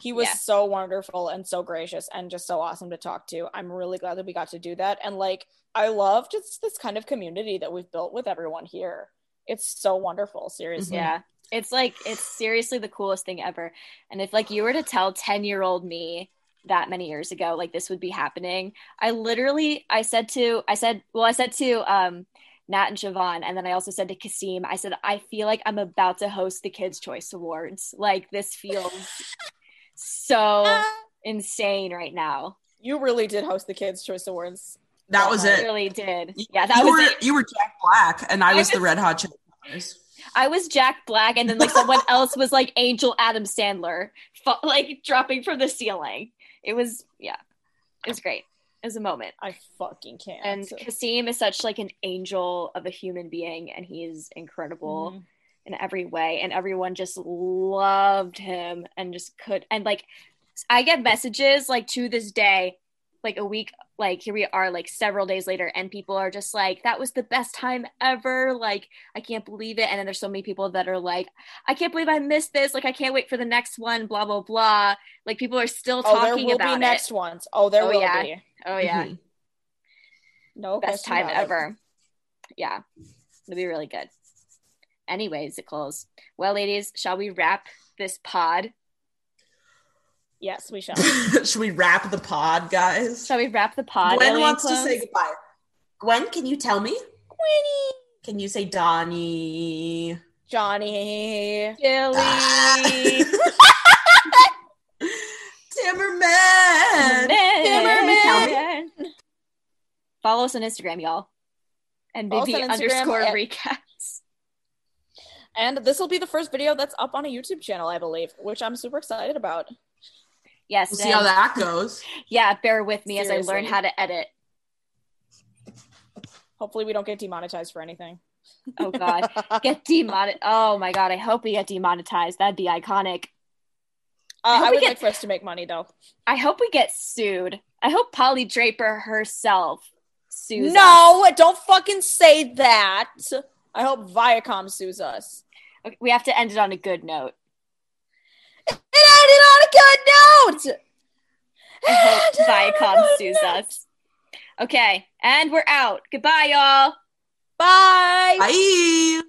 [SPEAKER 2] he was
[SPEAKER 1] Yeah.
[SPEAKER 2] so wonderful and so gracious and just so awesome to talk to. I'm really glad that we got to do that. And like, I love just this kind of community that we've built with everyone here. It's so wonderful. Seriously.
[SPEAKER 1] Yeah. It's like it's seriously the coolest thing ever. And if like you were to tell 10-year-old me that many years ago like this would be happening, I literally I said to I said well I said to um Nat and Siobhan, and then I also said to Qaasim, I said, I feel like I'm about to host the Kids' Choice Awards. Like this feels so [laughs] insane right now.
[SPEAKER 2] You really did host the Kids' Choice Awards.
[SPEAKER 3] That was it.
[SPEAKER 1] I
[SPEAKER 3] it.
[SPEAKER 1] really did. Yeah, that
[SPEAKER 3] you
[SPEAKER 1] was
[SPEAKER 3] were,
[SPEAKER 1] it.
[SPEAKER 3] You were Jack Black, and I
[SPEAKER 1] I
[SPEAKER 3] was the Red Hot Chili Peppers.
[SPEAKER 1] I was Jack Black, and then like someone [laughs] else was like Angel Adam Sandler, like dropping from the ceiling. It was yeah, it was great. It was a moment.
[SPEAKER 2] I fucking can't.
[SPEAKER 1] And Qaasim is such like an angel of a human being, and he is incredible
[SPEAKER 2] Mhm.
[SPEAKER 1] in every way. And everyone just loved him and just could. And like, I get messages like to this day, like a week, like here we are, like several days later, and people are just like, that was the best time ever. Like, I can't believe it. And then there's so many people that are like, I can't believe I missed this. Like, I can't wait for the next one, blah, blah, blah. Like, people are still
[SPEAKER 2] oh, there
[SPEAKER 1] talking
[SPEAKER 2] will
[SPEAKER 1] about
[SPEAKER 2] be next
[SPEAKER 1] it.
[SPEAKER 2] ones. Oh, there
[SPEAKER 1] Oh,
[SPEAKER 2] will
[SPEAKER 1] yeah.
[SPEAKER 2] be.
[SPEAKER 1] Oh, yeah.
[SPEAKER 3] Mhm.
[SPEAKER 2] No
[SPEAKER 1] best time
[SPEAKER 2] about it.
[SPEAKER 1] ever. Yeah, it'll be really good. Anyways, it close. Well, ladies, shall we wrap this pod?
[SPEAKER 2] Yes, we shall. [laughs]
[SPEAKER 3] Should we wrap the pod, guys?
[SPEAKER 1] Shall we wrap the pod?
[SPEAKER 3] Gwen wants to say goodbye. Gwen, can you tell me?
[SPEAKER 2] Winnie,
[SPEAKER 3] Can you say Donnie?
[SPEAKER 2] Johnny. Ah.
[SPEAKER 1] Billy. [laughs]
[SPEAKER 3] Timmerman.
[SPEAKER 1] Timmerman. Follow us on Instagram, y'all. And
[SPEAKER 2] Follow
[SPEAKER 1] maybe underscore
[SPEAKER 2] at-
[SPEAKER 1] recaps.
[SPEAKER 2] And this will be the first video that's up on a YouTube channel, I believe, which I'm super excited about.
[SPEAKER 1] Yes.
[SPEAKER 3] We'll see how that goes.
[SPEAKER 1] Yeah, bear with me as I learn how to edit.
[SPEAKER 2] Hopefully, we don't get demonetized for anything.
[SPEAKER 1] Oh God, [laughs] get demonetized. Oh my God, I hope we get demonetized. That'd be iconic.
[SPEAKER 2] Uh, I
[SPEAKER 1] we
[SPEAKER 2] would
[SPEAKER 1] get-
[SPEAKER 2] like for us to make money, though.
[SPEAKER 1] I hope we get sued. I hope Polly Draper herself sues. us.
[SPEAKER 2] No, don't fucking say that. I hope Viacom sues us.
[SPEAKER 1] Okay, we have to end it on a good note.
[SPEAKER 2] It ended on a good note.
[SPEAKER 1] I hope
[SPEAKER 2] It ended on
[SPEAKER 1] Viacom [laughs] sues
[SPEAKER 2] note.
[SPEAKER 1] us. Okay, and we're out. Goodbye, y'all.
[SPEAKER 2] Bye.
[SPEAKER 3] Bye.